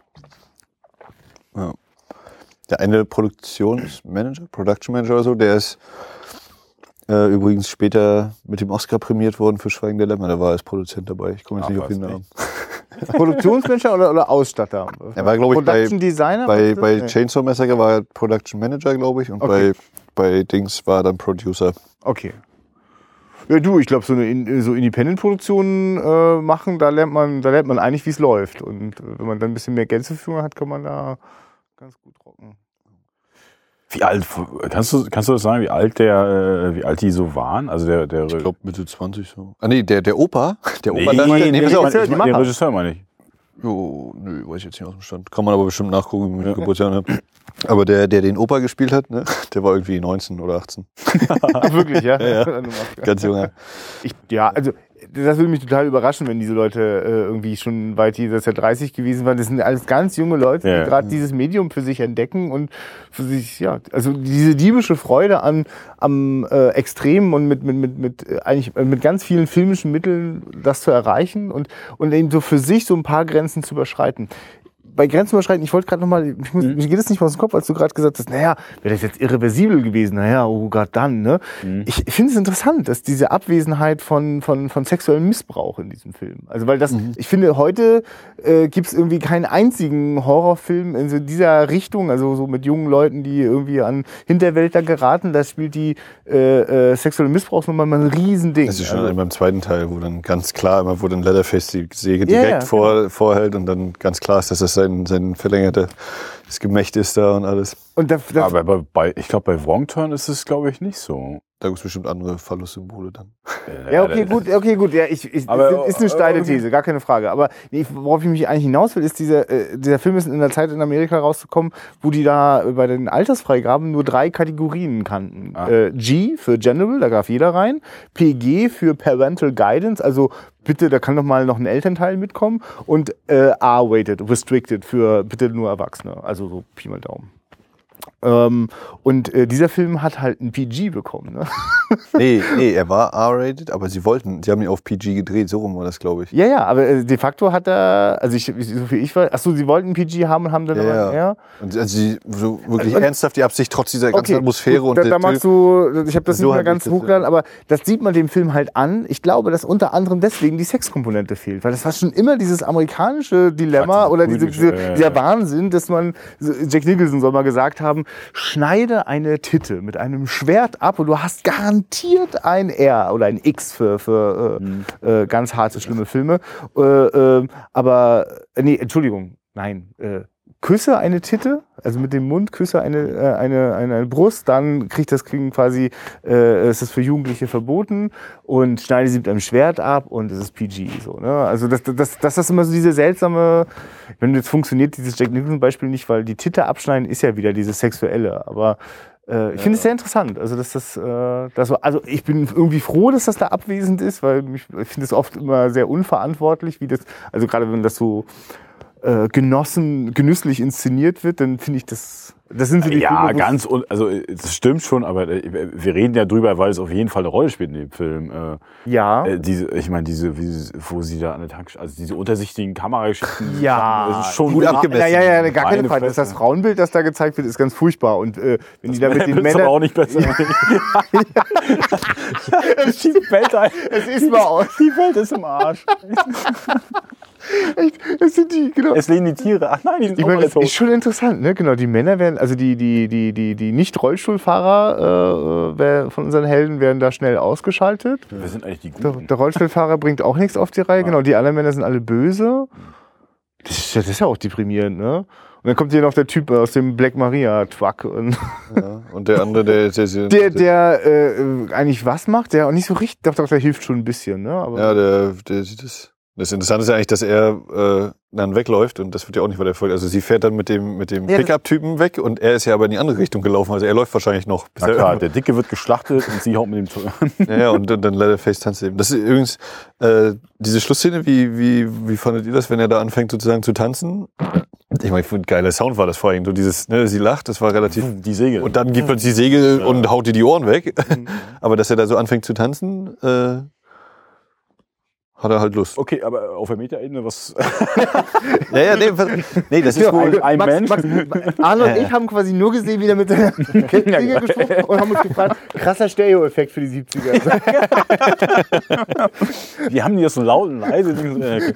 Ja. Der eine Produktionsmanager, Production Manager oder so, der ist äh, übrigens später mit dem Oscar prämiert worden für Schweigen der Lämmer. Der war als Produzent dabei. Ich komme jetzt Ach, nicht auf den Namen. Produktionsmanager oder, oder Ausstatter? Er war, glaube ich, bei, Production Designer? bei, das? bei Nee. Chainsaw Massacre war er Production Manager, glaube ich. Und Okay. bei, bei Dings war er dann Producer. Okay. Ja, du, ich glaube, so eine so Independent-Produktionen äh, machen, da lernt man, da lernt man eigentlich, wie es läuft. Und äh, wenn man dann ein bisschen mehr Geld zur Verfügung hat, kann man da ganz gut. Wie alt, kannst du, kannst du das sagen, wie alt der, äh, wie alt die so waren? Also der, der, Ich glaube Mitte 20 so. Ah nee, der, der Opa. Der nee, Opa nee, nee, nee, pass ich auf. meine, ich die meine, den. Regisseur meine ich. Jo, nö, weiß ich jetzt nicht aus dem Stand. Kann man aber bestimmt nachgucken, wie ich Geburtsjahr habe. Aber der, der den Opa gespielt hat, ne, der war irgendwie 19 oder 18. Ach, wirklich, ja? Ja, Ganz junger. Ich, ja, also das würde mich total überraschen, wenn diese Leute äh, irgendwie schon weit jenseits der 30 gewesen waren. Das sind alles ganz junge Leute, Ja. die gerade dieses Medium für sich entdecken und für sich, ja, also diese diebische Freude an am äh, Extremen und mit, mit, mit, mit äh, eigentlich äh, mit ganz vielen filmischen Mitteln das zu erreichen und, und eben so für sich so ein paar Grenzen zu überschreiten. Bei Grenzen überschreiten, ich wollte gerade nochmal, ich muss, mir geht es nicht mal aus dem Kopf, als du gerade gesagt hast, naja, wäre das jetzt irreversibel gewesen, naja, oh Gott, dann, ne? Ich, ich finde es interessant, dass diese Abwesenheit von, von, von sexuellem Missbrauch in diesem Film. Also, weil das, ich finde, heute äh, gibt es irgendwie keinen einzigen Horrorfilm in so dieser Richtung, also so mit jungen Leuten, die irgendwie an Hinterwälder geraten, da spielt die äh, äh, sexuelle Missbrauchsnummer mal ein Riesending. Das ist schon also, beim zweiten Teil, wo dann ganz klar immer, wo dann Leatherface die Säge Ja, direkt ja, vor, vorhält und dann ganz klar ist, dass das sein, sein verlängertes Gemächt ist da und alles. und da, da, Aber bei, bei, ich glaube, bei Wrong Turn ist es, glaube ich, nicht so. Da gibt es bestimmt andere Phallus-Symbole dann. Ja, okay, gut, okay, gut. Ja, ich, ich, Aber, ist eine äh, steile These, gar keine Frage. Aber nee, worauf ich mich eigentlich hinaus will, ist, dieser, äh, dieser Film ist in der Zeit in Amerika rauszukommen, wo die da bei den Altersfreigaben nur drei Kategorien kannten. Ah. Äh, G für General, da darf jeder rein. PG für Parental Guidance, also bitte, da kann doch mal noch ein Elternteil mitkommen. Und äh, R-Weighted, Restricted für bitte nur Erwachsene, also so Pi mal Daumen. Ähm, und äh, dieser Film hat halt ein PG bekommen. Ne? Nee, nee, er war R-rated, aber sie wollten, sie haben ihn auf PG gedreht, so rum war das, glaube ich. Ja, ja, aber äh, de facto hat er, also ich, so viel ich weiß, achso, sie wollten PG haben und haben dann Ja, aber, ja. ja. Und also sie so wirklich Und- ernsthaft die Absicht, trotz dieser ganzen Okay, Atmosphäre gut, und da, da magst du, ich habe das So nicht mehr ganz hochgeladen, aber das sieht man dem Film halt an. Ich glaube, dass unter anderem deswegen die Sexkomponente fehlt, weil das war schon immer dieses amerikanische Dilemma Ach, oder diese, diese, dieser. Wahnsinn, dass man, Jack Nicholson soll mal gesagt haben, schneide eine Titte mit einem Schwert ab und du hast garantiert ein R oder ein X für, für Mhm. äh, ganz harte, schlimme Filme. Äh, äh, aber, nee, Entschuldigung, nein, äh, küsse eine Titte, also mit dem Mund küsse eine, äh, eine, eine, eine Brust, dann kriegt das kriegen quasi, äh, es ist für Jugendliche verboten und schneide sie mit einem Schwert ab und es ist PG. So, ne? Also das, das, das ist immer so diese seltsame, wenn jetzt funktioniert dieses Jack Nicholson Beispiel nicht, weil die Titte abschneiden ist ja wieder dieses Sexuelle, aber äh, ich finde es sehr interessant. Also, dass das, äh, das so, also ich bin irgendwie froh, dass das da abwesend ist, weil mich, ich finde es oft immer sehr unverantwortlich, wie das, also gerade wenn das so äh, genossen, genüsslich inszeniert wird, dann finde ich das, das sind so die Ja, Filme, ganz, also äh, das stimmt schon, aber äh, wir reden ja drüber, weil es auf jeden Fall eine Rolle spielt in dem Film. Äh, Ja. äh, diese, ich meine, diese, wo sie da an der Tankstelle, also diese untersichtigen Kamerageschichten. Ja, das ist schon gut abgemessen. Ja, ja, ja, gar keine Frage. Das, das. Frauenbild, das da gezeigt wird, ist ganz furchtbar. Und wenn die da mit den aber auch Männern. nicht besser. die Welt, Es ist mal aus. die Welt ist im Arsch. Es sind die, genau. Es leben die Tiere. Ach nein, die sind Ich meine, alle das tot. ist schon interessant, ne? Genau, die Männer werden, also die, die, die, die, die Nicht-Rollstuhlfahrer äh, von unseren Helden werden da schnell ausgeschaltet. Wir sind eigentlich die Der, Guten. der Rollstuhlfahrer bringt auch nichts auf die Reihe, genau. Die anderen Männer sind alle böse. Das ist, ja- das ist ja auch deprimierend, ne? dann kommt hier noch der Typ aus dem Black Maria Truck und Ja. Und der andere, der, der, der, der, der äh, eigentlich was macht, der auch nicht so richtig, doch, doch, der hilft schon ein bisschen, ne? Aber ja, der, der sieht das. Das Interessante ist ja eigentlich, dass er äh, dann wegläuft und das wird ja auch nicht weiter folgen. Also sie fährt dann mit dem, mit dem Ja, Pickup-Typen weg und er ist ja aber in die andere Richtung gelaufen. Also er läuft wahrscheinlich noch. bis Na klar, der Dicke wird geschlachtet und sie haut mit dem zu. Ja, ja, und, dann- dann Leatherface tanzt eben. Das ist übrigens äh, diese Schlussszene, wie, wie, wie fandet ihr das, wenn er da anfängt sozusagen zu tanzen? Ich meine, ich finde, geiler Sound war das vor allem. So dieses, ne, sie lacht, das war relativ. Die Segel. Und dann gibt man die Segel und haut ihr die Ohren weg. Aber dass er da so anfängt zu tanzen, äh, hat er halt Lust. okay, aber auf der Metaebene, was. Ja, ja, nee, was- nee das ist Ja, wohl. ein Max, Mensch. Max, Arne und ich haben quasi nur gesehen, wie er mit seiner Kettensäge gesprochen und haben uns gefragt, krasser Stereo-Effekt für die 70er. Wie haben die das so laut und leise? Äh,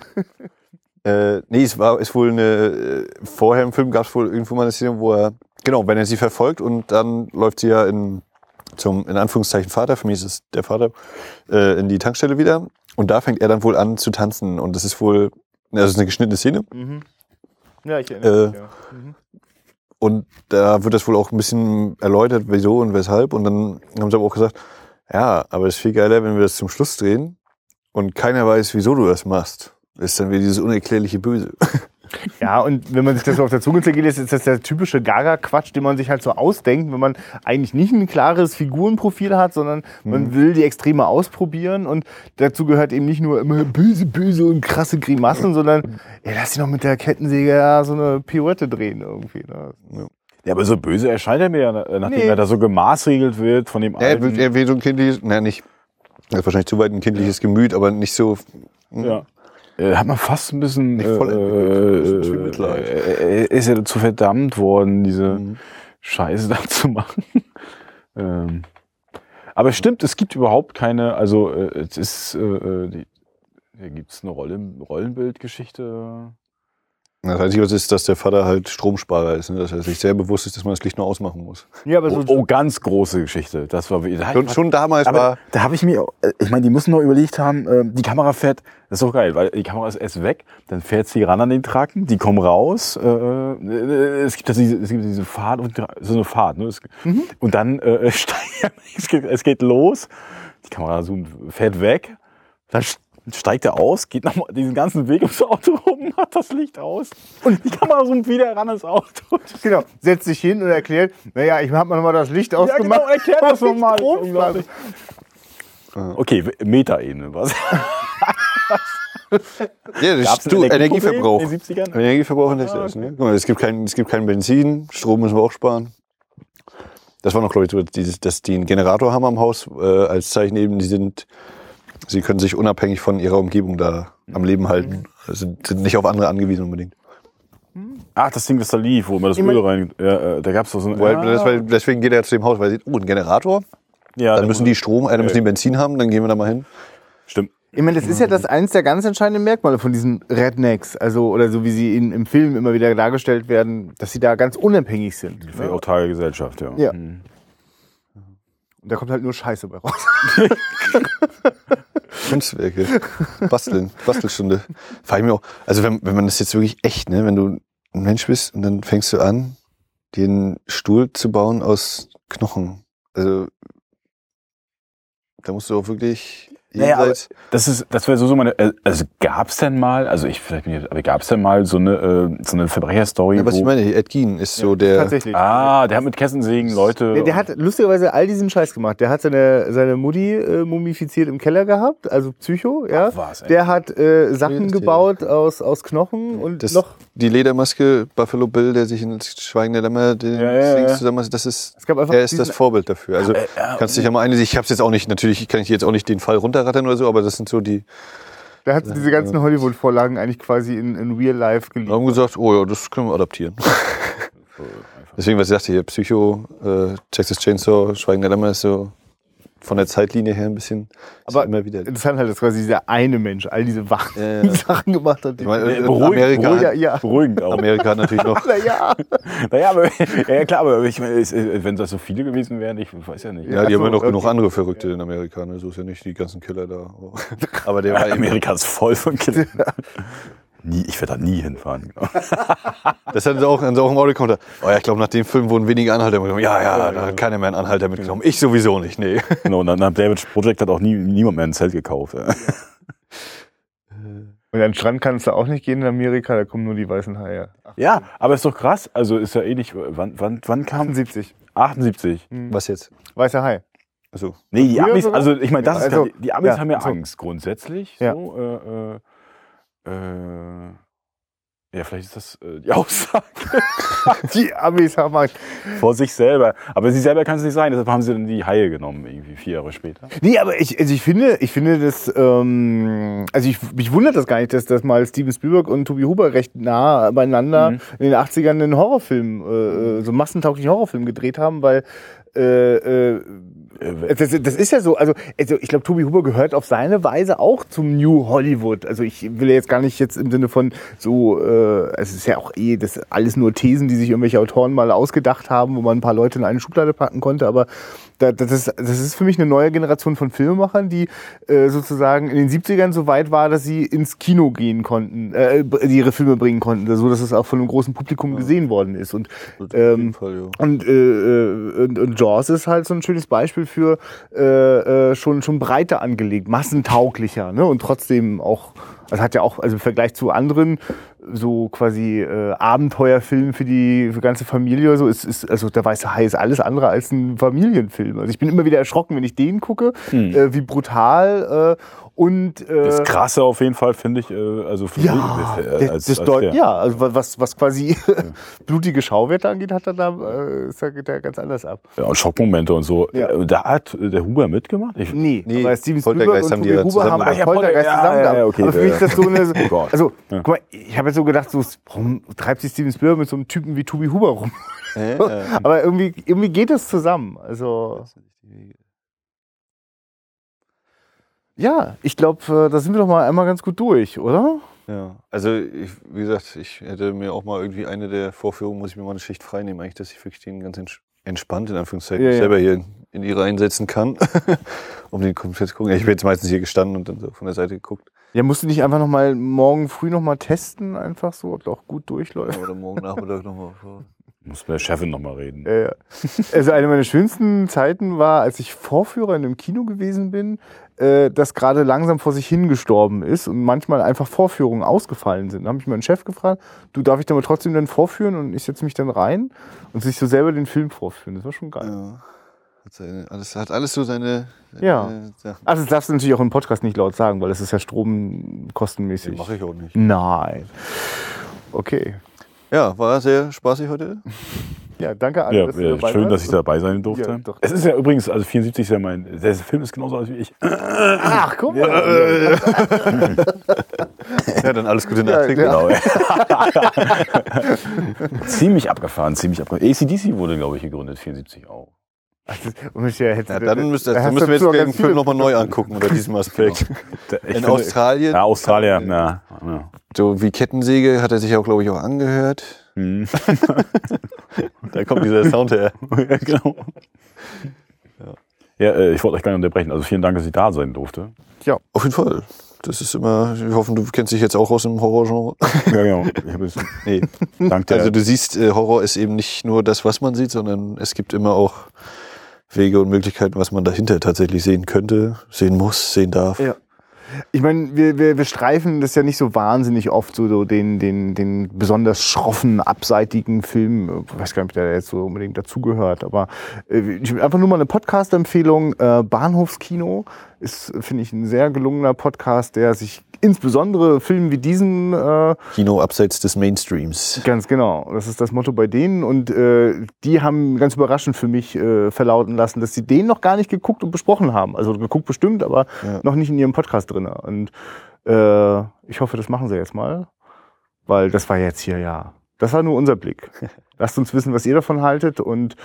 Äh, nee, es war ist wohl eine. Äh, vorher im Film gab es wohl irgendwo mal eine Szene, wo er. Genau, wenn er sie verfolgt und dann läuft sie ja in, zum, in Anführungszeichen Vater, für mich ist es der Vater, äh, in die Tankstelle wieder. Und da fängt er dann wohl an zu tanzen. Und das ist wohl. Also es ist eine geschnittene Szene. Mhm. Ja, ich erinnere mich, Äh, ja. Mhm. Und da wird das wohl auch ein bisschen erläutert, wieso und weshalb. Und dann haben sie aber auch gesagt, ja, aber es ist viel geiler, wenn wir das zum Schluss drehen und keiner weiß, wieso du das machst. Das ist dann wieder dieses unerklärliche Böse. Ja, und wenn man sich das so auf der Zunge zergeht, ist das der typische Gaga-Quatsch, den man sich halt so ausdenkt, wenn man eigentlich nicht ein klares Figurenprofil hat, sondern man will die Extreme ausprobieren und dazu gehört eben nicht nur immer böse, böse und krasse Grimassen, sondern ja, lass sie noch mit der Kettensäge ja so eine Pirouette drehen irgendwie. Ne? ja, aber so böse erscheint er mir ja, äh, nachdem Nee. er da so gemaßregelt wird von dem Ja, er, will, Alten. er will so ein kindliches, naja, nicht, er hat wahrscheinlich zu weit ein kindliches Gemüt, aber nicht so, Ja. Äh, hat man fast ein bisschen. Nicht voll äh, entwickelt. Äh, äh, äh, ist ja dazu verdammt worden, diese Mhm. Scheiße da zu machen. ähm. Aber es stimmt, es gibt überhaupt keine, also es ist, die, hier gibt es eine Rolle, Rollenbildgeschichte. Das Einzige, was ist, dass der Vater halt Stromsparer ist, ne? dass er sich sehr bewusst ist, dass man das Licht nur ausmachen muss. Ja, aber Oh, oh, ganz große Geschichte. Das war da Schon, schon damals aber war, da habe ich mir, äh, ich meine, die müssen noch überlegt haben, äh, die Kamera fährt, das ist doch geil, weil die Kamera ist erst weg, dann fährt sie ran an den Tracken, die kommen raus, äh, äh, es gibt das diese, es gibt diese Fahrt und so eine Fahrt, ne? Es, und dann äh, steigt, es, geht, es geht los, die Kamera zoomt, fährt weg, dann st- steigt er aus, geht nochmal diesen ganzen Weg ums Auto rum, macht das Licht aus und die Kamera zoomt wieder ran ans Auto. Genau, setzt sich hin und erklärt, naja, ich habe mal nochmal das Licht Ja, ausgemacht. genau, erklärt das nochmal. Strom- Unglaublich. Okay, Metaebene, was? ja, das ist, Energieverbrauch. in den 70ern? Energieverbrauch in der ne? Guck mal, es gibt kein, es gibt kein Benzin, Strom müssen wir auch sparen. Das war noch, glaube ich, so, dieses, dass die einen Generator haben am Haus, äh, als Zeichen eben, die sind, sie können sich unabhängig von ihrer Umgebung da am Leben halten. Also sind, sind nicht auf andere angewiesen unbedingt. Ach, das Ding, das da lief, wo man das Ich Öl rein. Ja, äh, da gab's doch so ein. Weil, das, weil, deswegen geht er zu dem Haus, weil er sieht, oh, ein Generator, ja, dann müssen die Strom, äh, dann müssen die Benzin haben, dann gehen wir da mal hin. Stimmt. Ich meine, das ist ja das eins der ganz entscheidenden Merkmale von diesen Rednecks, also oder so wie sie in, im Film immer wieder dargestellt werden, dass sie da ganz unabhängig sind. Die autarke Gesellschaft, ja. Ja. Mhm. Und da kommt halt nur Scheiße bei raus. Kunstwerke. Basteln, Bastelstunde. Frag ich mir auch, also wenn, wenn man das jetzt wirklich echt, ne, wenn du ein Mensch bist und dann fängst du an, einen Stuhl zu bauen aus Knochen. Also da musst du auch wirklich Naja, aber das ist, das wäre so, so meine, äh, also gab's denn mal, also ich vielleicht bin ich, aber gab's denn mal so eine, äh, so eine Verbrecherstory, ja, was wo, ich meine, Ed Gein ist so der, Tatsächlich. ah, der hat mit Kessensägen Leute. Der, der hat lustigerweise all diesen Scheiß gemacht. Der hat seine, seine Mutti äh, mumifiziert im Keller gehabt, also Psycho, ja. Ach, was, ey. der hat äh, Sachen gebaut aus, aus Knochen und das, noch. Die Ledermaske Buffalo Bill, der sich in das Schweigen der Lämmer den Ja, ja, ja. zusammen, das ist, er ist das Vorbild dafür. Also äh, kannst dich ja mal eine, ich hab's jetzt auch nicht, natürlich kann ich jetzt auch nicht den Fall runterrattern oder so, aber das sind so die, Der hat diese ganzen Hollywood-Vorlagen eigentlich quasi in, in Real Life Wir geliefert. haben gesagt, oh ja, das können wir adaptieren. Deswegen, was ich sagte hier, Psycho, äh, Texas Chainsaw, Schweigen der Lämmer ist so von der Zeitlinie her ein bisschen Aber immer wieder. Interessant halt, dass quasi dieser eine Mensch all diese wachen Ja, ja. Sachen gemacht hat. Ich meine, äh, beruhigt- Amerika, ja, ja. beruhigend auch. Amerika hat natürlich noch. Naja. Naja, aber, ja klar, aber ich meine, es- äh, wenn das so viele gewesen wären, ich weiß ja nicht. Ja, die Ach haben ja noch genug andere Verrückte in Amerika, ne? So ist ja nicht die ganzen Killer da. Aber der war Amerika ist voll von Kindern. Nie, ich werde da nie hinfahren. Das hat auch, auch im Audio kommt, oh ja, ich glaube, nach dem Film wurden wenige Anhalter mitgenommen. Ja, ja, da hat keiner mehr einen Anhalter mitgenommen. Ich sowieso nicht, nee. Genau, und dann hat David's Project hat auch nie, niemand mehr ein Zelt gekauft. Ja. Und an den Strand kannst du auch nicht gehen in Amerika, da kommen nur die weißen Haie. ja, aber ist doch krass. Also ist ja ähnlich. Wann, wann, wann kam 78. 78? Was jetzt? Weißer Hai. Also, Nee, die Amis, also ich meine, das ist Also, ja, die Amis ja, haben ja so. Angst grundsätzlich. Ja. So, äh, äh, äh, ja, vielleicht ist das äh, die Aussage Die Amis haben Angst. vor sich selber. Aber sie selber kann es nicht sein, deshalb haben sie dann die Haie genommen, irgendwie vier Jahre später. Nee, aber ich, also ich finde, ich finde das, ähm, also ich, mich wundert das gar nicht, dass, dass mal Steven Spielberg und Tobi Huber recht nah beieinander Mhm. in den 80ern einen Horrorfilm, äh, äh, so massentauglichen Horrorfilm gedreht haben, weil äh, äh, das, das ist ja so, also, also ich glaube, Tobi Huber gehört auf seine Weise auch zum New Hollywood. Also ich will jetzt gar nicht jetzt im Sinne von so, äh, es ist ja auch eh, das alles nur Thesen, die sich irgendwelche Autoren mal ausgedacht haben, wo man ein paar Leute in eine Schublade packen konnte, aber da, das, ist, das ist für mich eine neue Generation von Filmemachern, die äh, sozusagen in den 70ern so weit war, dass sie ins Kino gehen konnten, äh, ihre Filme bringen konnten, so dass es auch von einem großen Publikum gesehen worden ist. Und ähm, Fall, ja. und, äh, äh, und, und Jaws ist halt so ein schönes Beispiel für äh, äh, schon, schon breiter angelegt, massentauglicher, ne? Und trotzdem auch, also hat ja auch, also im Vergleich zu anderen so quasi äh, Abenteuerfilmen für die für ganze Familie oder so ist, ist also der weiße Hai ist alles andere als ein Familienfilm. Also ich bin immer wieder erschrocken, wenn ich den gucke, äh, wie brutal äh, und äh, Das Krasse auf jeden Fall finde ich, äh, also für ja, mich, äh, das, als, das als deut- ja, also wa- was, was quasi blutige Schauwerte angeht, hat er da, äh, ist da, geht er ganz anders ab. Ja, und Schockmomente und so. Ja. Äh, Da hat der Huber mitgemacht? Ich, Nee, Nee, aber Steven Spielberg haben und die Tobi ja Huber zusammen haben bei gemacht. Poltergeist Ja, ja, zusammengearbeitet. ja, okay, aber für mich ist das so eine, Oh also, Ja. guck mal, ich habe jetzt so gedacht, so, warum treibt sich Steven Spielberg mit so einem Typen wie Tobi Huber rum? Äh, äh, aber irgendwie, irgendwie geht es zusammen. Also, ja, ich glaube, da sind wir doch mal einmal ganz gut durch, oder? Ja, also ich, wie gesagt, ich hätte mir auch mal irgendwie eine der Vorführungen, muss ich mir mal eine Schicht frei nehmen, eigentlich, dass ich wirklich den ganz ents- entspannt in Anführungszeichen Ja, ja. selber hier in, die Reihen setzen kann, um den komplett zu gucken. Ich bin jetzt meistens hier gestanden und dann so von der Seite geguckt. Ja, musst du nicht einfach noch mal morgen früh noch mal testen, einfach so, ob der auch gut durchläuft? Oder morgen Nachmittag nochmal. Muss mit der Chefin nochmal reden. Ja, ja. Also eine meiner schönsten Zeiten war, als ich Vorführer in einem Kino gewesen bin, äh, das gerade langsam vor sich hingestorben ist und manchmal einfach Vorführungen ausgefallen sind. Da habe ich meinen Chef gefragt, du darf ich da mal trotzdem dann vorführen und ich setze mich dann rein und sich so selber den Film vorführen. Das war schon geil. Ja. Hat, seine, alles, hat alles so seine, seine Ja. Sachen. Also das darfst du natürlich auch im Podcast nicht laut sagen, weil das ist ja stromkostenmäßig. Mache ich auch nicht. Nein. Okay. Ja, war sehr spaßig heute. Ja, danke alle. Ja, dass du ja, dabei schön, warst. dass ich dabei sein durfte. Ja, doch. es ist ja übrigens, also 74 ist ja mein, der Film ist genauso alt wie ich. Ach, guck mal. Ja, dann alles Gute Ja, nachträglich. ja. Genau. ziemlich abgefahren, ziemlich abgefahren. ACDC wurde, glaube ich, gegründet, 74 auch. Ach, das- und ja, Ja, dann, müsst, da dann müssen wir jetzt den Film nochmal neu angucken unter diesem Aspekt. In Australien. Ja, Australien, ja. ja. So wie Kettensäge hat er sich auch, glaube ich, auch angehört. Hm. Da kommt dieser Sound her. ja, genau. Ja, äh, ich wollte euch gar nicht unterbrechen. Also vielen Dank, dass ich da sein durfte. Auf jeden Fall. Das ist immer, wir hoffen, du kennst dich jetzt auch aus dem Horrorgenre. Ja, genau. Ich Nee. dank der, Also du siehst, äh, Horror ist eben nicht nur das, was man sieht, sondern es gibt immer auch Wege und Möglichkeiten, was man dahinter tatsächlich sehen könnte, sehen muss, sehen darf. Ja. Ich meine, wir, wir, wir streifen das ja nicht so wahnsinnig oft, so, so den, den, den besonders schroffen, abseitigen Film. Ich weiß gar nicht, ob der jetzt so unbedingt dazugehört, aber äh, einfach nur mal eine Podcast-Empfehlung. Äh, Bahnhofskino ist, finde ich, ein sehr gelungener Podcast, der sich insbesondere Filmen wie diesen äh, Kino abseits des Mainstreams. Ganz genau. Das ist das Motto bei denen. Und äh, die haben ganz überraschend für mich äh, verlauten lassen, dass sie den noch gar nicht geguckt und besprochen haben. Also geguckt bestimmt, aber Ja. noch nicht in ihrem Podcast drin. Und äh, ich hoffe, das machen sie jetzt mal. Weil das war jetzt hier ja. Das war nur unser Blick. Lasst uns wissen, was ihr davon haltet. Und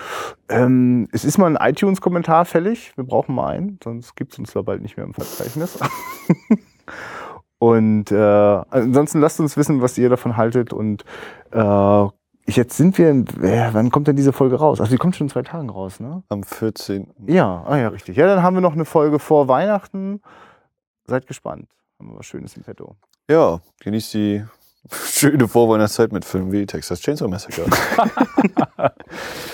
ähm, es ist mal ein iTunes-Kommentar fällig. Wir brauchen mal einen, sonst gibt es uns da bald nicht mehr im Verzeichnis. Und äh, ansonsten lasst uns wissen, was ihr davon haltet. Und äh, jetzt sind wir, in, äh, wann kommt denn diese Folge raus? Also die kommt schon in zwei Tagen raus, ne? Am 14. Ja, ah ja, richtig. Ja, dann haben wir noch eine Folge vor Weihnachten. Seid gespannt. Haben wir was Schönes im Petto. Ja, genießt die schöne Vorweihnachtszeit mit Filmen wie Texas Chainsaw Massacre.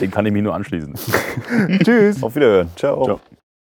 Den kann ich mich nur anschließen. Tschüss. Auf Wiederhören. Ciao. Ciao.